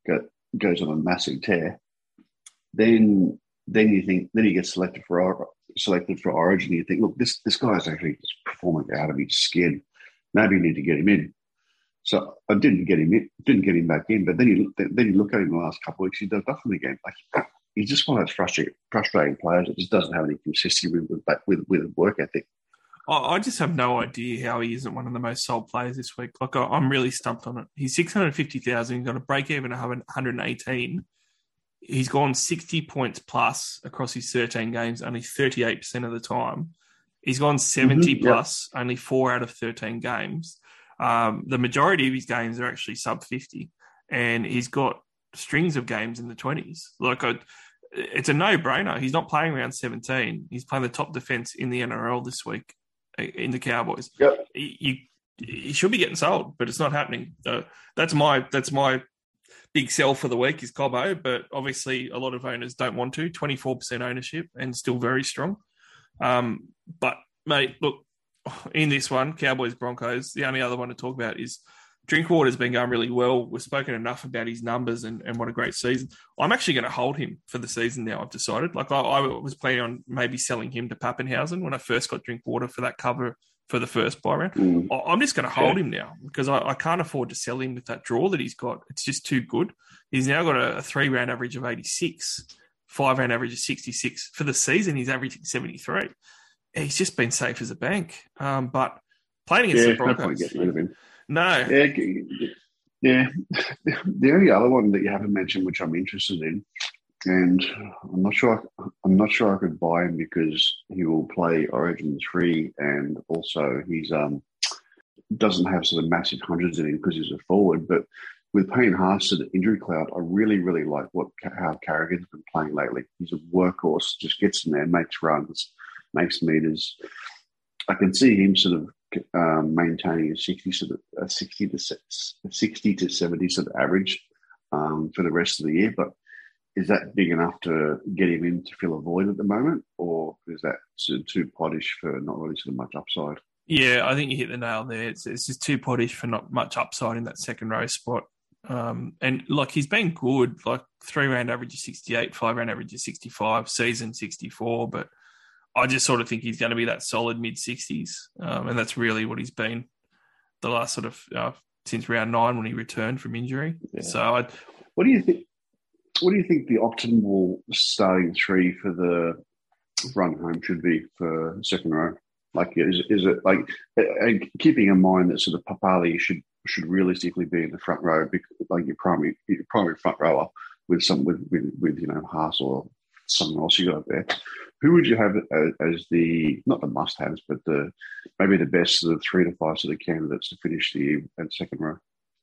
Got goes on a massive tear, then then you think then he gets selected for selected for Origin. You think, look, this this guy's actually performing out of his skin. Maybe you need to get him in. So I didn't get him in, didn't get him back in. But then you then you look at him the last couple of weeks, he does nothing again. Like he's just one of those frustrating, frustrating players that just doesn't have any consistency with with, with, with work ethic. I just have no idea how he isn't one of the most sold players this week. Like I'm really stumped on it. He's six hundred fifty thousand. He's got a break even of one hundred eighteen. He's gone sixty points plus across his thirteen games, only thirty eight percent of the time. He's gone 70 mm-hmm, plus, yep. only four out of thirteen games. Um, the majority of his games are actually sub fifty, and he's got strings of games in the twenties. Like I, it's a no brainer. He's not playing around seventeen. He's playing the top defense in the NRL this week in the Cowboys. Yep. He, he should be getting sold, but it's not happening. So that's my that's my big sell for the week is Cobbo, but obviously a lot of owners don't want to. Twenty four percent ownership and still very strong. Um, but mate, look in this one, Cowboys Broncos. The only other one to talk about is Drinkwater's been going really well. We've spoken enough about his numbers and, and what a great season. I'm actually going to hold him for the season now. I've decided. Like I, I was planning on maybe selling him to Papenhuyzen when I first got Drinkwater for that cover for the first buy round. Mm. I'm just going to hold him now because I, I, can't afford to sell him with that draw that he's got. It's just too good. He's now got a, a three round average of 86, five round average of 66. For the season, he's averaging 73. He's just been safe as a bank. Um, but playing against yeah, the Broncos. No getting rid of him. No. Yeah, yeah. The only other one that you haven't mentioned, which I'm interested in, and I'm not sure. I'm not sure I could buy him because he will play Origin three, and also he's um doesn't have sort of massive hundreds in him because he's a forward. But with Payne Haas to the injury cloud, I really, really like what how Carrigan's been playing lately. He's a workhorse, just gets in there, makes runs, makes meters. I can see him sort of um, maintaining a 60, sort of, a 60 to 60 to 70 sort of average um, for the rest of the year. But is that big enough to get him in to fill a void at the moment, or is that too pottish for not really sort of much upside? Yeah, I think you hit the nail there. It's, it's just too pottish for not much upside in that second row spot. Um, and like he's been good, like three round average of 68, five round average of 65, season 64, but I just sort of think he's going to be that solid mid 60s. Um, and that's really what he's been the last sort of uh, since round nine when he returned from injury. Yeah. So, I, what do you think? What do you think the optimal starting three for the run home should be for second row? Like, is, is it like keeping in mind that sort of Papali'i should should realistically be in the front row, like your primary your primary front rower with some with with, with you know Haas or someone else you got there. Who would you have as the not the must-haves, but the maybe the best of the three to five sort of candidates to finish the year at second row?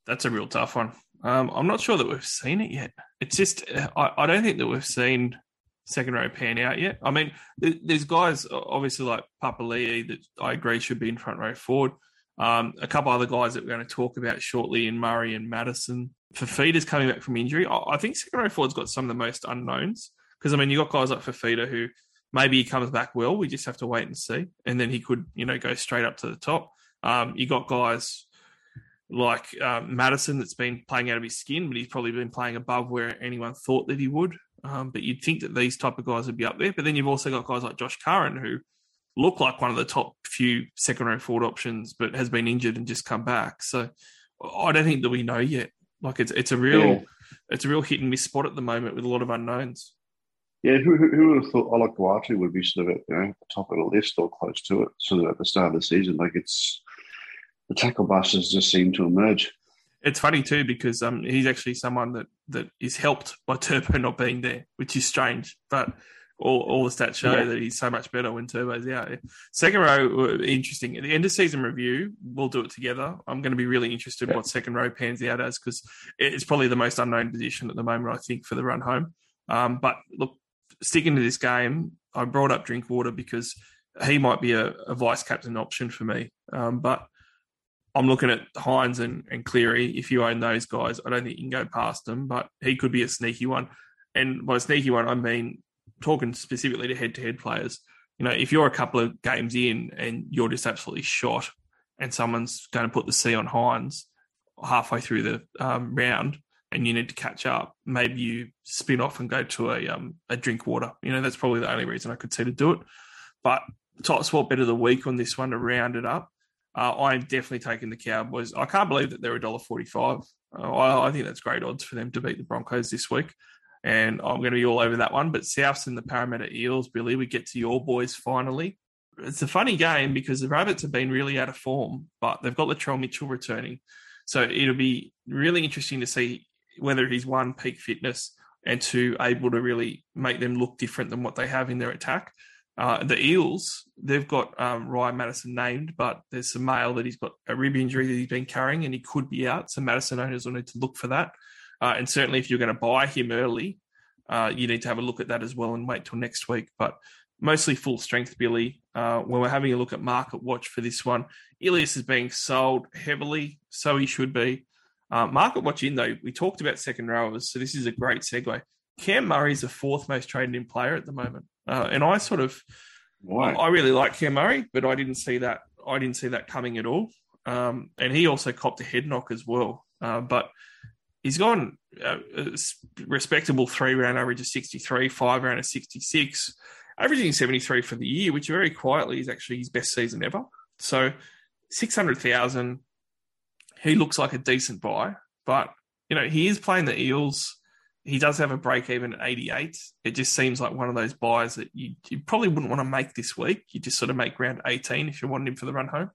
That's a real tough one. Um, I'm not sure that we've seen it yet. It's just I, I don't think that we've seen second row pan out yet. I mean, there's guys obviously like Papali'i that I agree should be in front row forward. Um, a couple other guys that we're going to talk about shortly in Murray and Matterson. Fifita's coming back from injury. I think second row forward's got some of the most unknowns. Because I mean, you got guys like Fifita who maybe he comes back well. We just have to wait and see, and then he could you know go straight up to the top. Um, you got guys like um, Matterson that's been playing out of his skin, but he's probably been playing above where anyone thought that he would. Um, but you'd think that these type of guys would be up there. But then you've also got guys like Josh Curran who look like one of the top few second row forward options, but has been injured and just come back. So I don't think that we know yet. Like it's it's a real yeah. it's a real hit and miss spot at the moment with a lot of unknowns. Yeah, who, who, would have thought Olakau'atu would be sort of at you know, the top of the list or close to it, sort of at the start of the season? Like it's the tackle busters just seem to emerge. It's funny too because um, he's actually someone that, that is helped by Turbo not being there, which is strange. But all, all the stats show yeah. that he's so much better when Turbo's out. Second row, uh, interesting. At the end of season review, we'll do it together. I'm going to be really interested yeah. what second row pans out as because it's probably the most unknown position at the moment, I think, for the run home. Um, but look, sticking to this game, I brought up Drinkwater because he might be a, a vice captain option for me. Um, but I'm looking at Hynes and, and Cleary. If you own those guys, I don't think you can go past them, but he could be a sneaky one. And by sneaky one, I mean talking specifically to head to head players. You know, if you're a couple of games in and you're just absolutely shot and someone's going to put the C on Hynes halfway through the um, round, and you need to catch up, maybe you spin off and go to a um, a Drinkwater. You know, that's probably the only reason I could see to do it. But top swap bet of the week on this one to round it up. Uh, I'm definitely taking the Cowboys. I can't believe that they're a dollar forty-five. Uh, I, I, think that's great odds for them to beat the Broncos this week, and I'm going to be all over that one. But Souths and the Parramatta Eels, Billy, we get to your boys finally. It's a funny game because the Rabbits have been really out of form, but they've got Latrell Mitchell returning, so it'll be really interesting to see whether he's one peak fitness and two able to really make them look different than what they have in their attack. Uh, the Eels, they've got um, Ryan Matterson named, but there's some mail that he's got a rib injury that he's been carrying and he could be out. So Matterson owners will need to look for that. Uh, and certainly if you're going to buy him early, uh, you need to have a look at that as well and wait till next week. But mostly full strength, Billy. Uh, when we're having a look at market watch for this one, Ilias is being sold heavily, so he should be. Uh, market watch in though, we talked about second rowers, so this is a great segue. Cam Murray is the fourth most traded in player at the moment, uh, and I sort of, Why? I really like Cam Murray, but I didn't see that. I didn't see that coming at all. Um, and he also copped a head knock as well. Uh, but he's gone uh, respectable three round average of 63, five round of 66, averaging 73 for the year, which very quietly is actually his best season ever. So 600,000 he looks like a decent buy, but you know he is playing the Eels. He does have a break even at 88. It just seems like one of those buys that you, you probably wouldn't want to make this week. You just sort of make round 18 if you want him for the run home.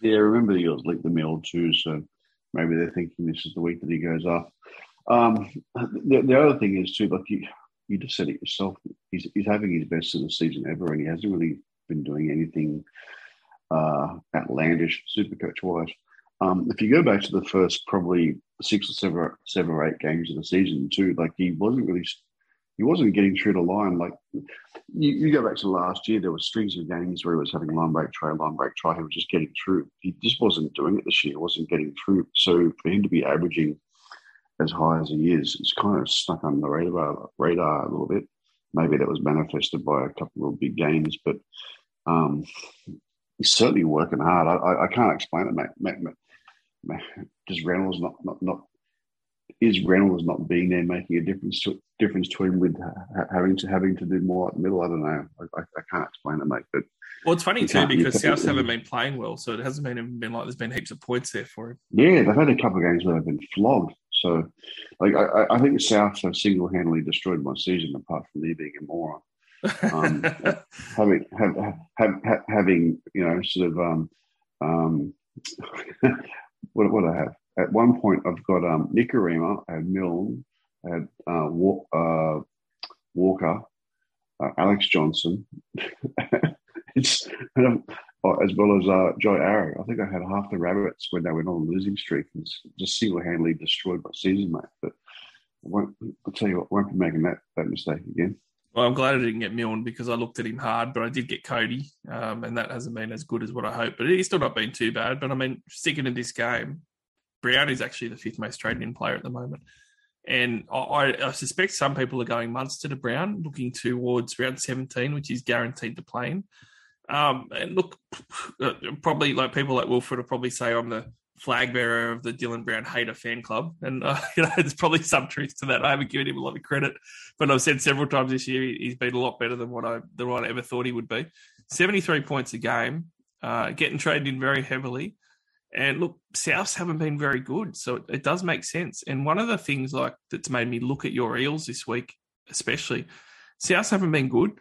Yeah, remember the Eels licked the mill too, so maybe they're thinking this is the week that he goes off. Um, the, the, other thing is too, like you, you just said it yourself. He's, he's having his best of the season ever, and he hasn't really been doing anything uh, outlandish, super coach wise. Um, if you go back to the first probably six or seven, seven or eight games of the season too, like he wasn't really, he wasn't getting through the line. Like you, you go back to last year, there were strings of games where he was having line break try, line break try. He was just getting through. He just wasn't doing it this year. wasn't getting through. So for him to be averaging as high as he is, it's kind of stuck on the radar radar a little bit. Maybe that was manifested by a couple of big games, but um, he's certainly working hard. I, I, I can't explain it, mate. mate Reynolds not, not, not is Reynolds not being there making a difference to difference to him with having to having to do more at the middle? I don't know. I, I, I can't explain it, mate. But well, it's funny too because Souths haven't been playing well, so it hasn't been been like there's been heaps of points there for him. Yeah, they've had a couple of games where they've been flogged. So, like, I, I think the Souths have single handedly destroyed my season, apart from me being a moron. um, having have, have, have, having you know sort of um, um, what what I have at one point I've got um Nikorima, I had Milne, I had uh, uh, Walker, uh, Alex Johnson, it's um, as well as uh, Jai Arrow. I think I had half the rabbits when they went on a losing streak and just single handedly destroyed my season, mate. But I won't, I'll tell you what, I won't be making that, that mistake again. Well, I'm glad I didn't get Milne because I looked at him hard, but I did get Cody, um, and that hasn't been as good as what I hoped. But he's still not been too bad. But I mean, sticking to this game, Brown is actually the fifth most traded in player at the moment. And I, I, suspect some people are going Munster to Brown, looking towards round 17, which is guaranteed to play in. Um, and look, probably like people like Wilfred will probably say I'm the flag bearer of the Dylan Brown hater fan club, and uh, you know there's probably some truth to that. I haven't given him a lot of credit, but I've said several times this year he's been a lot better than what I than what I ever thought he would be. 73 points a game, uh, getting traded in very heavily, and look, Souths haven't been very good, so it, it does make sense. And one of the things like that's made me look at your Eels this week, especially, Souths haven't been good.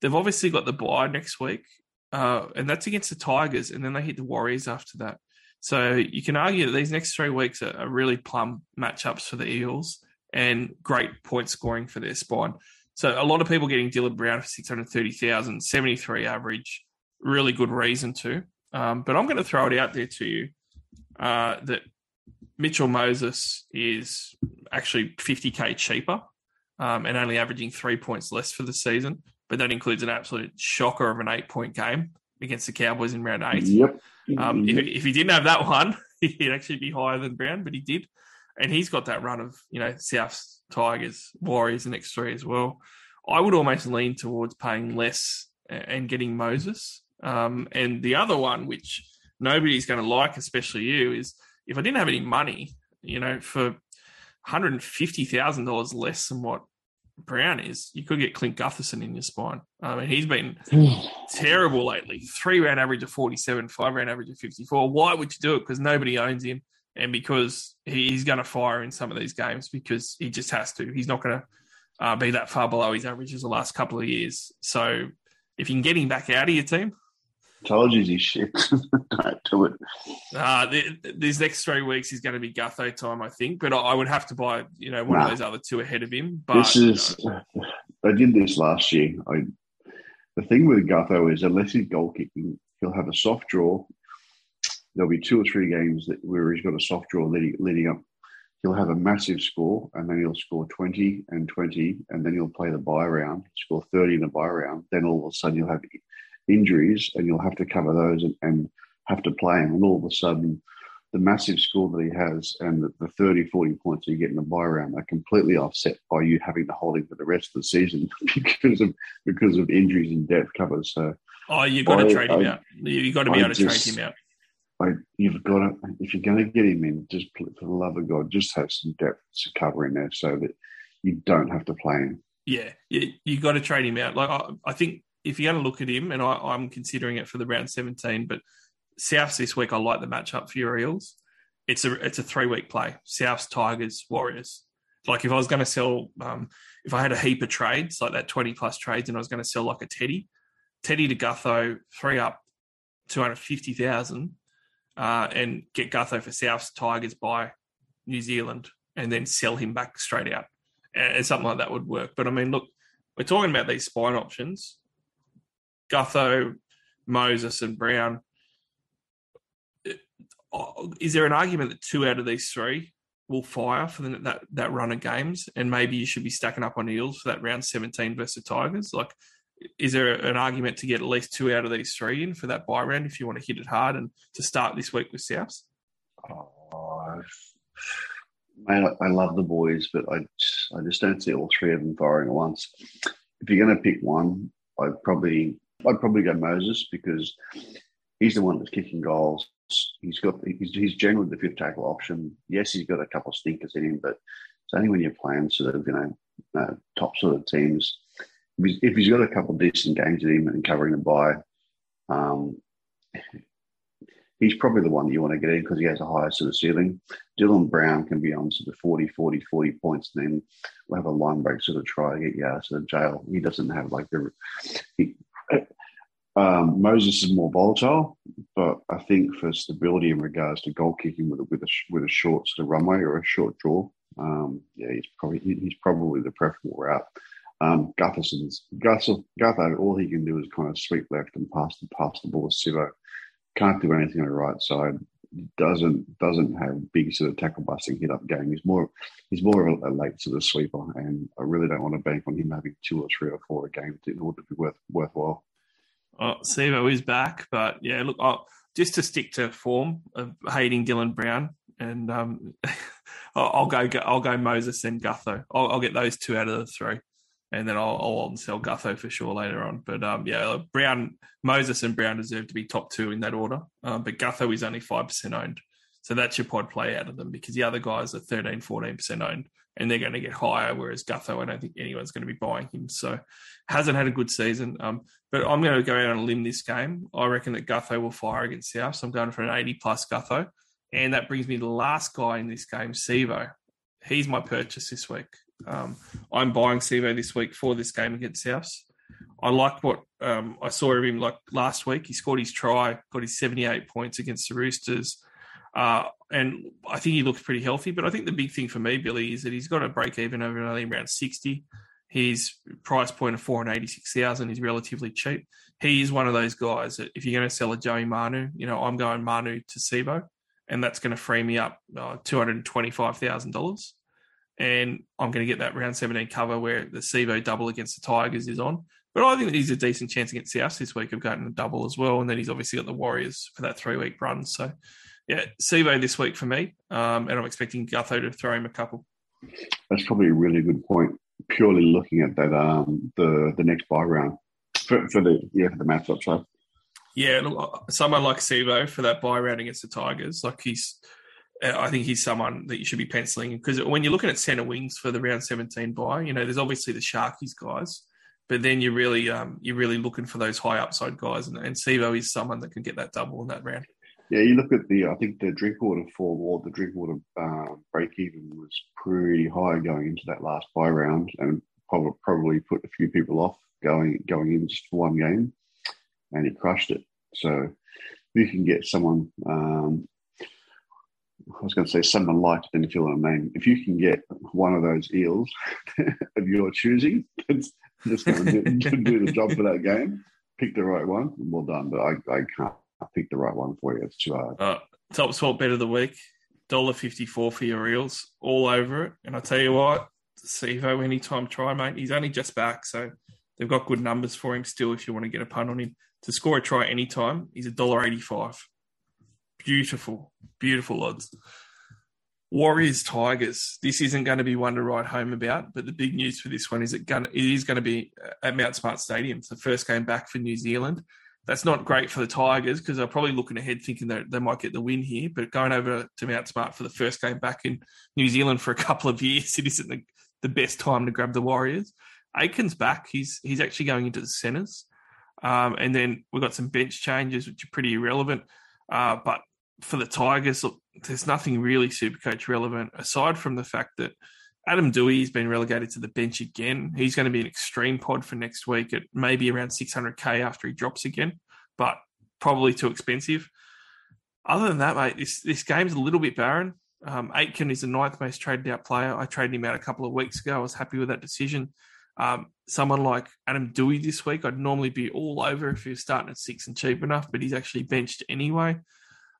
They've obviously got the bye next week, uh, and that's against the Tigers, and then they hit the Warriors after that. So you can argue that these next three weeks are, really plum matchups for the Eels and great point scoring for their spine. So a lot of people getting Dylan Brown for 630,000, 73 average, really good reason to. Um, but I'm going to throw it out there to you uh, that Mitchell Moses is actually 50k cheaper um, and only averaging three points less for the season. But that includes an absolute shocker of an eight point game against the Cowboys in round eight. Yep. Um, if, if, he didn't have that one, he'd actually be higher than Brown, but he did. And he's got that run of, you know, South Tigers, Warriors, and X3 as well. I would almost lean towards paying less and getting Moses. Um, and the other one, which nobody's going to like, especially you, is if I didn't have any money, you know, for $150,000 less than what Brown is, you could get Clint Gutherson in your spine. I mean, he's been terrible lately. Three round average of 47, five round average of 54. Why would you do it? Because nobody owns him and because he's going to fire in some of these games because he just has to. He's not going to uh, be that far below his averages the last couple of years. So if you can get him back out of your team, Told you he's shit. Don't do it. uh, th- these next three weeks is going to be Gutho time, I think. But I, I would have to buy, you know, one Nah. of those other two ahead of him. But this is. I did this last year. I. The thing with Gutho is, unless he's goal kicking, he'll have a soft draw. There'll be two or three games that where he's got a soft draw leading, leading up. He'll have a massive score, and then he'll score twenty and twenty, and then he'll play the buy round, score thirty in the buy round. Then all of a sudden you'll have injuries, and you'll have to cover those and, and have to play him. And all of a sudden, the massive score that he has and the, the 30, 40 points you get in the buy round are completely offset by you having to hold him for the rest of the season because of because of injuries and depth covers. So oh, you've got to trade him I- out. You've got to be I able to just- trade him out. I, you've got to, if you're going to get him in, just for the love of God, just have some depth to cover in there so that you don't have to play him. Yeah, you, you got to trade him out. Like I, I think if you're going to look at him, and I, I'm considering it for the round 17, but Souths this week, I like the matchup for your Eels. It's a it's a three week play. Souths, Tigers, Warriors. Like if I was going to sell, um, if I had a heap of trades like that 20 plus trades, and I was going to sell like a Teddy, Teddy to Gutho, three up, 250,000, uh, and get Gutho for Souths, Tigers by New Zealand, and then sell him back straight out and something like that would work. But I mean, look, we're talking about these spine options. Gutho, Moses, and Brown. Is there an argument that two out of these three will fire for the, that that run of games, and maybe you should be stacking up on Eels for that round seventeen versus Tigers? Like, is there an argument to get at least two out of these three in for that buy round if you want to hit it hard and to start this week with Souths? Oh, man, I, love the boys, but I just, I just don't see all three of them firing at once. If you're going to pick one, I'd probably I'd probably go Moses because he's the one that's kicking goals. He's got he's, he's generally the fifth tackle option. Yes, he's got a couple of stinkers in him, but it's only when you're playing sort of you know uh, top sort of teams. If he's, if he's got a couple of decent games in him and covering the buy, um, he's probably the one that you want to get in because he has a higher sort of ceiling. Dylan Brown can be on sort of 40, 40, 40 points, and then we'll have a line break sort of try to get you out of jail. He doesn't have like the. He, um, Moses is more volatile, but I think for stability in regards to goal kicking with a, with a with a short sort of runway or a short draw, um, yeah, he's probably he's probably the preferable route. Um, Gutherson's Gutho, all he can do is kind of sweep left and pass the pass the ball to Sivo. Can't do anything on the right side. Doesn't doesn't have big sort of tackle busting hit up game. He's more he's more of a, a late sort of sweeper, and I really don't want to bank on him having two or three or four a game in order to be worth worthwhile. Oh, Sivo is back, but yeah, look, just to stick to form of hating Dylan Brown, and um, I'll, I'll go, I'll go Moses and Gutho. I'll, I'll get those two out of the three, and then I'll, I'll sell Gutho for sure later on. But um, yeah, Brown, Moses, and Brown deserve to be top two in that order. Um, but Gutho is only five percent owned, so that's your pod play out of them because the other guys are 13, 14 percent owned, and they're going to get higher. Whereas Gutho, I don't think anyone's going to be buying him. So hasn't had a good season. Um, but I'm going to go out on a limb this game. I reckon that Gutho will fire against South. So I'm going for an 80 plus Gutho. And that brings me to the last guy in this game, Sivo. He's my purchase this week. Um, I'm buying Sivo this week for this game against Souths. I like what um, I saw of him like last week. He scored his try, got his 78 points against the Roosters. Uh, and I think he looks pretty healthy. But I think the big thing for me, Billy, is that he's got a break even over only around 60. His price point of 486,000 is relatively cheap. He is one of those guys that if you're going to sell a Joey Manu, you know, I'm going Manu to Sivo, and that's going to free me up uh, $225,000. And I'm going to get that round 17 cover where the Sivo double against the Tigers is on. But I think that he's a decent chance against the South this week of getting a double as well. And then he's obviously got the Warriors for that three week run. So, yeah, Sivo this week for me. Um, and I'm expecting Gutho to throw him a couple. That's probably a really good point. Purely looking at that, um, the the next buy round for, for the yeah for the matchup. So Yeah, look, someone like Sivo for that buy round against the Tigers, like he's uh, I think he's someone that you should be penciling because when you're looking at centre wings for the round 17 buy, you know, there's obviously the Sharkies guys, but then you're really um, you're really looking for those high upside guys, and, and Sivo is someone that can get that double in that round. Yeah, you look at the I think the Drinkwater forward, the Drinkwater uh, break even was pretty high going into that last buy round, and probably probably put a few people off going going in just for one game, and he crushed it. So you can get someone um, I was going to say someone like, then if I mean. If you can get one of those eels of your choosing, that's just going to do, do, the job for that game. Pick the right one, well done. But I, I can't pick the right one for you. It's too hard. Uh, top spot bet of the week, dollar fifty four for your eels, all over it. And I tell you what, Sivo, anytime try, mate. He's only just back, so they've got good numbers for him still. If you want to get a punt on him to score a try anytime, he's a dollar eighty five. Beautiful, beautiful odds. Warriors Tigers. This isn't going to be one to write home about, but the big news for this one is it, going, it is going to be at Mount Smart Stadium. It's the first game back for New Zealand. That's not great for the Tigers because they're probably looking ahead thinking that they might get the win here. But going over to Mount Smart for the first game back in New Zealand for a couple of years, it isn't the, the best time to grab the Warriors. Aitken's back. He's he's actually going into the centres. Um, and then we've got some bench changes, which are pretty irrelevant. Uh, but for the Tigers, look, there's nothing really super coach relevant aside from the fact that Adam has been relegated to the bench again. He's going to be an extreme pod for next week at maybe around 600k after he drops again, but probably too expensive. Other than that, mate, this this game's a little bit barren. Um, Aitken is the ninth most traded out player. I traded him out a couple of weeks ago. I was happy with that decision. Um, someone like Adam Doueihi this week, I'd normally be all over if he was starting at six and cheap enough, but he's actually benched anyway.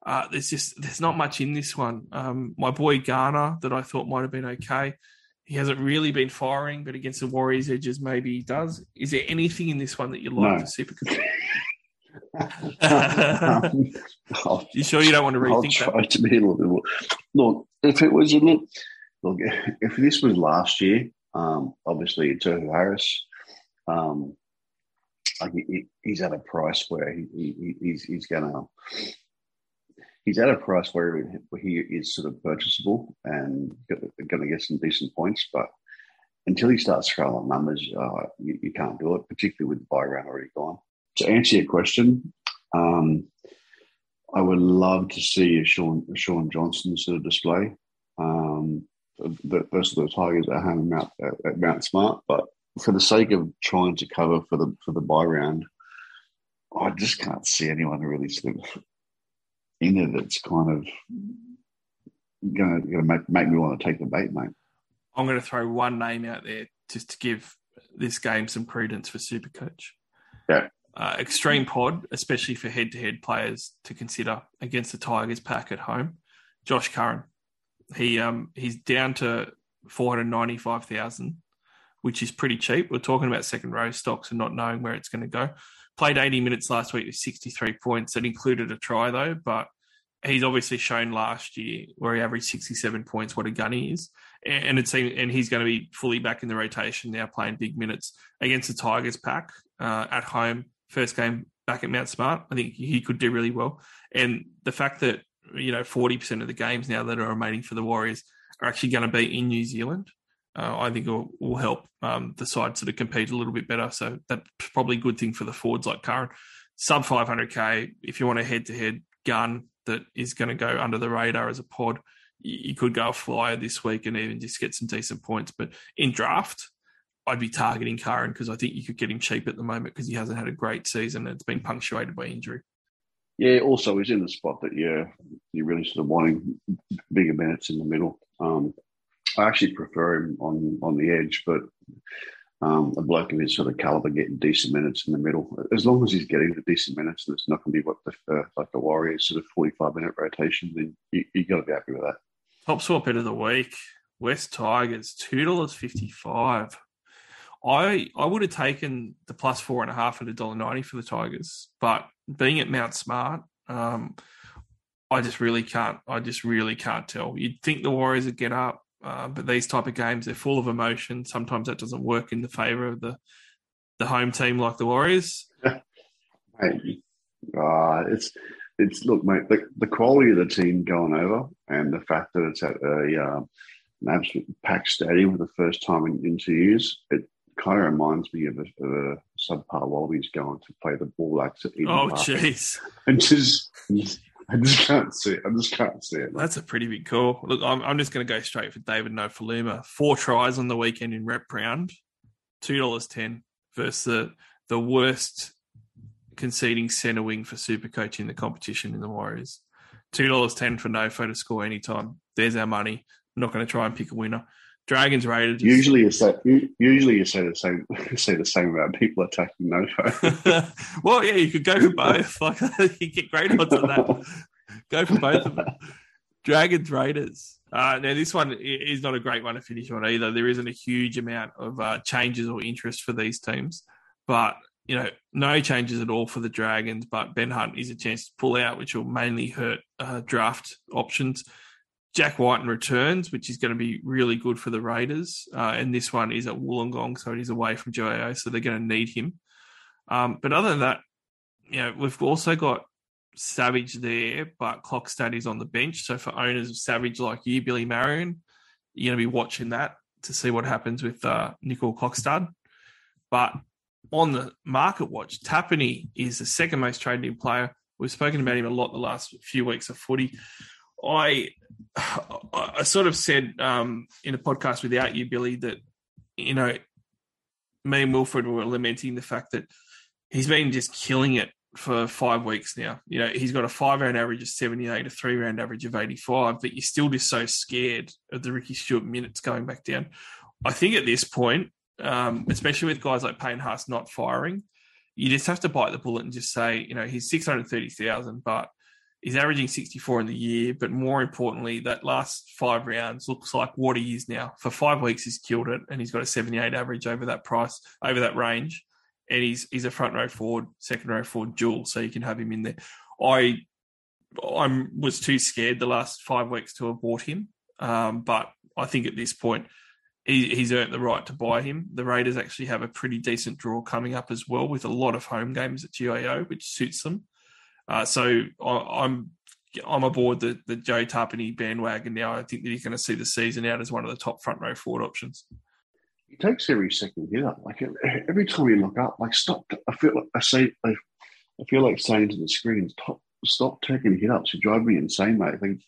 Uh, there's just there's not much in this one. Um, my boy Garner that I thought might have been okay. He hasn't really been firing, but against the Warriors edges, maybe he does. Is there anything in this one that you like no. for Super you sure you don't want to rethink I'll try that? to be a little bit more. Look, if it was a look, look, if this was last year, um, obviously Tohu Harris, um, like he, he's at a price where he, he he's he's gonna he's at a price where he is sort of purchasable and going to get some decent points. But until he starts throwing numbers, uh, you, you, can't do it, particularly with the buy round already gone. To answer your question, um, I would love to see a Sean, a Shaun Johnson sort of display um, the, versus the Tigers at Mount, at, at Mount Smart. But for the sake of trying to cover for the for the buy round, I just can't see anyone really sort of in it that's kind of going to make, make me want to take the bait, mate. I'm going to throw one name out there just to give this game some credence for Supercoach. Yeah. Uh, extreme pod, especially for head-to-head players to consider against the Tigers pack at home. Josh Curran, he um he's down to four hundred ninety-five thousand, which is pretty cheap. We're talking about second row stocks and not knowing where it's going to go. Played 80 minutes last week with 63 points. That included a try, though, but he's obviously shown last year where he averaged 67 points what a gun he is. And it and he's going to be fully back in the rotation now, playing big minutes against the Tigers pack uh, at home. First game back at Mount Smart. I think he could do really well. And the fact that, you know, 40% of the games now that are remaining for the Warriors are actually going to be in New Zealand uh, I think will, will help um, the side sort of compete a little bit better. So that's probably a good thing for the forwards like Curran. Sub 500k, if you want a head to head gun that is going to go under the radar as a pod, you could go a flyer this week and even just get some decent points. But in draft, I'd be targeting Curran because I think you could get him cheap at the moment because he hasn't had a great season. It's been punctuated by injury. Yeah, also he's in the spot that you're you're really sort of wanting bigger minutes in the middle. Um, I actually prefer him on on the edge, but um, a bloke of his sort of caliber getting decent minutes in the middle, as long as he's getting the decent minutes, and it's not going to be what the uh, like the Warriors sort of forty five minute rotation. Then you, you got to be happy with that. Top swap bit of the week: West Tigers two dollars fifty five. I I would have taken the plus four and a half at a dollar ninety for the Tigers, but being at Mount Smart, um, I just really can't. I just really can't tell. You'd think the Warriors would get up. Uh, but these type of games, they're full of emotion. Sometimes that doesn't work in the favour of the the home team like the Warriors. uh, it's it's look, mate. The, the quality of the team going over, and the fact that it's at a uh, an absolute packed stadium for the first time in, in two years, it kind of reminds me of a, of a subpar Wallabies going to play the All Blacks at Eden Oh, jeez. And just, I just can't see it. I just can't see it. That's a pretty big call. Look, I'm, I'm just going to go straight for David Nofoaluma. Four tries on the weekend in rep round, $2.10 versus the, the worst conceding centre wing for Super Coach in the competition in the Warriors. $2.10 for Nofo to score anytime. There's our money. I'm not going to try and pick a winner. Dragons Raiders. Usually you say usually you say the same say the same about people attacking Nofo. well, yeah, you could go for both. Like you get great odds on that. Go for both of them. Dragons Raiders. Uh, now this one is not a great one to finish on either. There isn't a huge amount of uh, changes or interest for these teams, but you know, no changes at all for the Dragons. But Ben Hunt is a chance to pull out, which will mainly hurt uh, draft options. Jack Wighton returns, which is going to be really good for the Raiders. Uh, and this one is at Wollongong, so it is away from GIO, so they're going to need him. Um, but other than that, you know, we've also got Savage there, but Clockstad is on the bench. So for owners of Savage like you, Billy Marion, you're going to be watching that to see what happens with uh, Nicole Clockstad. But on the market watch, Tapine is the second most traded player. We've spoken about him a lot the last few weeks of footy. I I sort of said um, in a podcast without you, Billy, that you know me and Wilfred were lamenting the fact that he's been just killing it for five weeks now. You know, he's got a five round average of 78, a three round average of 85, but you're still just so scared of the Ricky Stuart minutes going back down. I think at this point, um, especially with guys like Payne Haas not firing, you just have to bite the bullet and just say, you know, he's 630,000, but he's averaging 64 in the year. But more importantly, that last five rounds looks like what he is now. For five weeks, he's killed it, and he's got a 78 average over that price, over that range. And he's he's a front row forward, second row forward dual, so you can have him in there. I I was too scared the last five weeks to have bought him, um, but I think at this point he, he's earned the right to buy him. The Raiders actually have a pretty decent draw coming up as well, with a lot of home games at GIO, which suits them. Uh, so I, I'm I'm aboard the the Joe Tapine bandwagon now. I think that he's going to see the season out as one of the top front row forward options. He takes every second hit up. Like every time you look up, like stop. I feel like I say, I, I feel like saying to the screen, stop, stop taking hit ups. You drive me insane, mate. I think,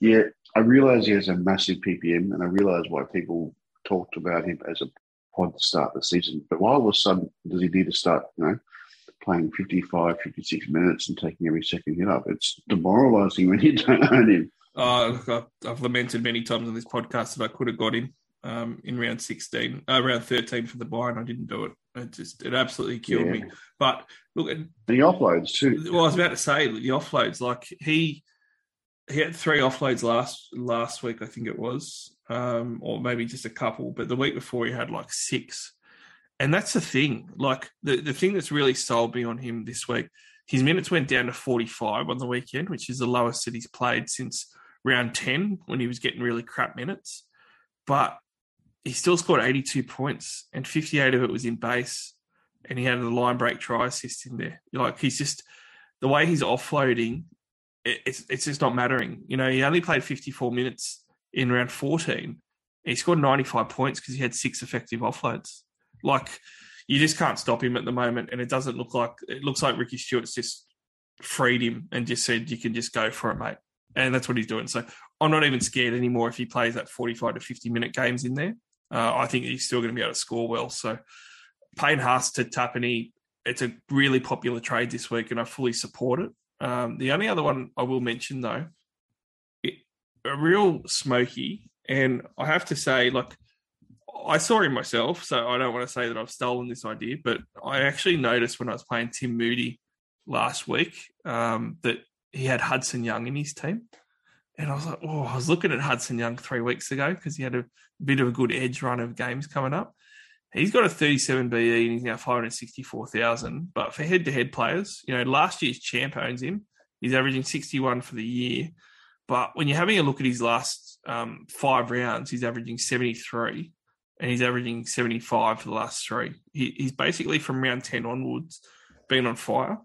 yeah, I realise he has a massive PPM, and I realise why people talked about him as a pod to start the season. But why all of a sudden does he need to start, you know, playing 55, 56 minutes and taking every second hit up? It's demoralising when you don't own him. Uh, I've, I've lamented many times on this podcast that I could have got him um, in round 16, uh, round 13 for the buy, and I didn't do it. It just, it absolutely killed Yeah. me. But look, And he offloads too. well, I was about to say the offloads. Like he, he had three offloads last last week, I think it was, um, or maybe just a couple. But the week before, he had like six, and that's the thing. Like the the thing that's really sold me on him this week. His minutes went down to 45 on the weekend, which is the lowest that he's played since round 10 when he was getting really crap minutes. But he still scored 82 points, and 58 of it was in base, and he had a line break try assist in there. Like he's just the way he's offloading, it, it's it's just not mattering. You know, he only played 54 minutes in round 14. He scored 95 points because he had six effective offloads. Like you just can't stop him at the moment, and it doesn't look like it looks like Ricky Stuart's just freed him and just said you can just go for it, mate. And that's what he's doing. So I'm not even scared anymore if he plays that 45 to 50 minute games in there. Uh, I think he's still going to be able to score well. So Payne Haas to Tapine, it's a really popular trade this week, and I fully support it. Um, the only other one I will mention though, it, a real smoky, and I have to say, like I saw him myself, so I don't want to say that I've stolen this idea, but I actually noticed when I was playing Tim Moody last week um, that he had Hudson Young in his team. And I was like, oh, I was looking at Hudson Young three weeks ago because he had a bit of a good edge run of games coming up. He's got a 37 BE and he's now 564,000. But for head to head players, you know, last year's champ owns him. He's averaging 61 for the year. But when you're having a look at his last um, five rounds, he's averaging 73 and he's averaging 75 for the last three. He, he's basically from round 10 onwards been on fire.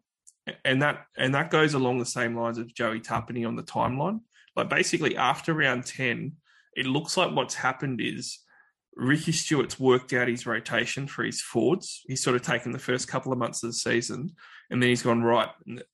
and that and that goes along the same lines of Joey Tapine on the timeline. Like basically after round ten, it looks like what's happened is Ricky Stuart's worked out his rotation for his forwards. He's sort of taken the first couple of months of the season, and then he's gone right.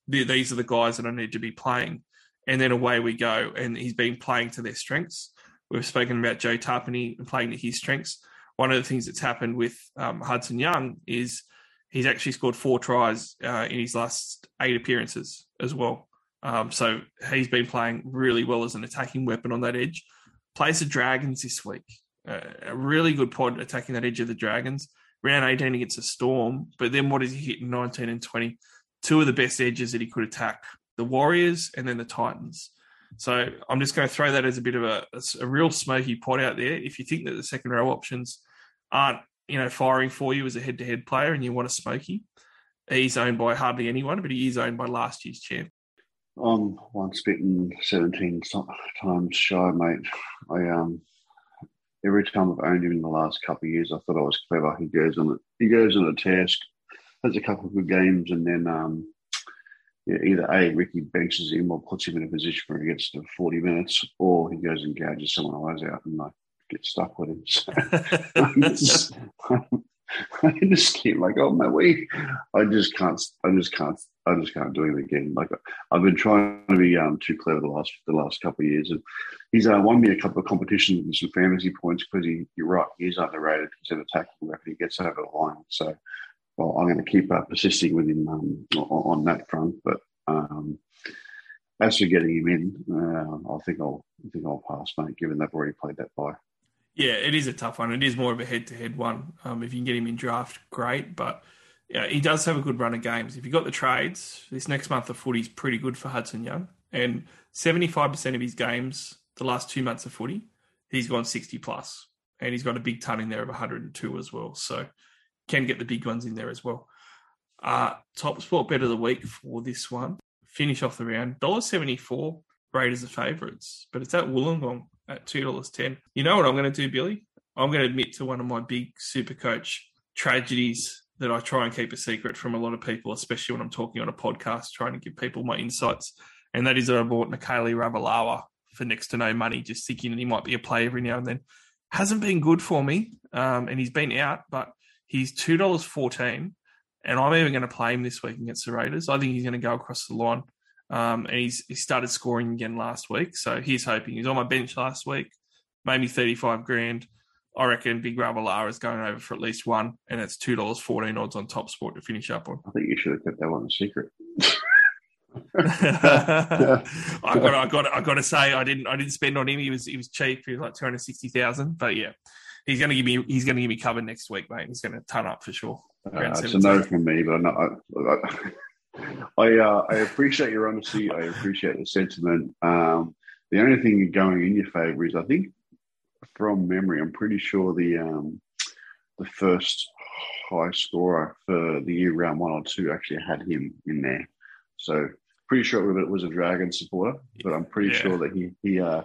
These are the guys that I need to be playing, and then away we go. And he's been playing to their strengths. We've spoken about Joe Tapine and playing to his strengths. One of the things that's happened with um, Hudson Young is he's actually scored four tries uh, in his last eight appearances as well. Um, so he's been playing really well as an attacking weapon on that edge. Plays the Dragons this week a really good pod attacking that edge of the Dragons. Round 18 against a Storm, but then what does he hit in 19 and 20? Two of the best edges that he could attack the Warriors and then the Titans. So I'm just going to throw that as a bit of a, a, a real smoky pot out there. If you think that the second row options aren't, you know, firing for you as a head-to-head player and you want a smoky, he's owned by hardly anyone, but he is owned by last year's champ. I'm once bitten 17 times shy, mate. I um every time I've owned him in the last couple of years, I thought I was clever. He goes on it. He goes on a task, has a couple of good games, and then um, yeah, either a Ricky benches him or puts him in a position where he gets to forty minutes, or he goes and gouges someone eyes out and like get stuck with him. So I just keep like, oh my way. I just can't. I just can't. I just can't do him again. Like I've been trying to be um, too clever the last the last couple of years, and he's uh, won me a couple of competitions and some fantasy points because he. You're right. He's underrated. He's an attacking weapon. He gets over the line. So, well, I'm going to keep uh, persisting with him um, on, on, that front. But um, as for getting him in, uh, I think I'll. I think I'll pass, mate. Given they've already played that by. Yeah, it is a tough one. It is more of a head-to-head one. Um, if you can get him in draft, great. But yeah, he does have a good run of games. If you've got the trades, this next month of footy is pretty good for Hudson Young. And seventy-five percent of his games, the last two months of footy, he's gone sixty plus, and he's got a big ton in there of one hundred and two as well. So can get the big ones in there as well. Uh, top sport bet of the week for this one. Finish off the round. $1.74 Raiders are favourites, but it's at Wollongong at two dollars ten. You know what I'm going to do, Billy? I'm going to admit to one of my big super coach tragedies that I try and keep a secret from a lot of people, especially when I'm talking on a podcast, trying to give people my insights. And that is that I bought Mikaele Ravalawa for next to no money, just thinking that he might be a play every now and then. Hasn't been good for me, um, and he's been out, but he's two dollars fourteen, and I'm even going to play him this week against the Raiders. I think he's going to go across the line. Um, and he's he started scoring again last week. So he's hoping he's on my bench last week, maybe 35 grand. I reckon Big Ravalawa is going over for at least one, and it's two dollars fourteen odds on Top Sport to finish up on. I think you should have kept that one a secret. I got, I got, I got to say, I didn't, I didn't spend on him. He was, he was cheap. He was like two hundred sixty thousand. But yeah, he's going to give me, he's going to give me cover next week, mate. He's going to turn up for sure. Uh, it's a no from me, but not, I, I, I uh, I appreciate your honesty. I appreciate the sentiment. Um, the only thing going in your favour is, I think, from memory, I'm pretty sure the um, the first high scorer for the year round one or two actually had him in there. So pretty sure it was a Dragon supporter, but I'm pretty yeah. sure that he he uh,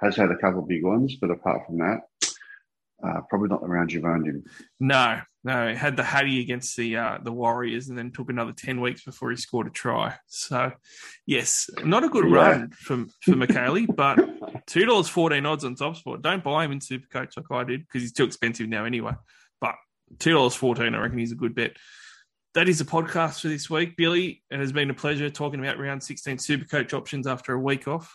has had a couple big ones. But apart from that, uh, probably not the round you've owned him. No, no, he had the Hattie against the uh, the Warriors, and then took another ten weeks before he scored a try. So, yes, not a good yeah. run for for Mikaele, but two dollars fourteen odds on Top Sport. Don't buy him in Supercoach like I did because he's too expensive now anyway. But two dollars fourteen, I reckon he's a good bet. That is the podcast for this week, Billy. It has been a pleasure talking about round sixteen Supercoach options after a week off.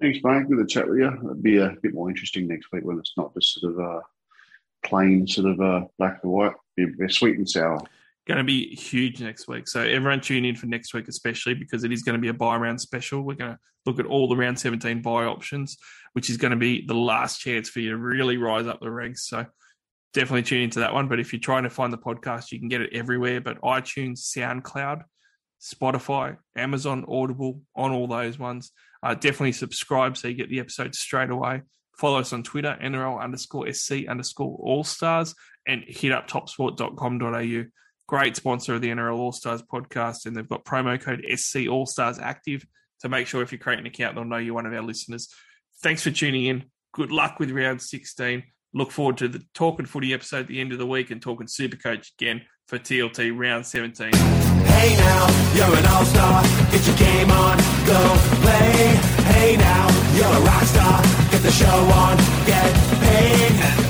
Thanks, mate. Good to chat with you. It'll be a bit more interesting next week when it's not just sort of a plain sort of a black and white. They're sweet and sour. Going to be huge next week. So everyone tune in for next week, especially because it is going to be a buy round special. We're going to look at all the round 17 buy options, which is going to be the last chance for you to really rise up the ranks. So definitely tune into that one. But if you're trying to find the podcast, you can get it everywhere. But iTunes, SoundCloud, Spotify, Amazon, Audible, on all those ones. Uh, definitely subscribe so you get the episodes straight away. Follow us on Twitter, NRL underscore SC underscore All Stars, and hit up topsport.com.au. Great sponsor of the NRL All Stars podcast, and they've got promo code SC All Stars active to make sure if you create an account, they'll know you're one of our listeners. Thanks for tuning in. Good luck with round 16. Look forward to the Talking Footy episode at the end of the week and talking Super Coach again for TLT round 17. Hey now, you're an all-star. Get your game on, go play. Hey now, you're a rock star. Get the show on, get paid.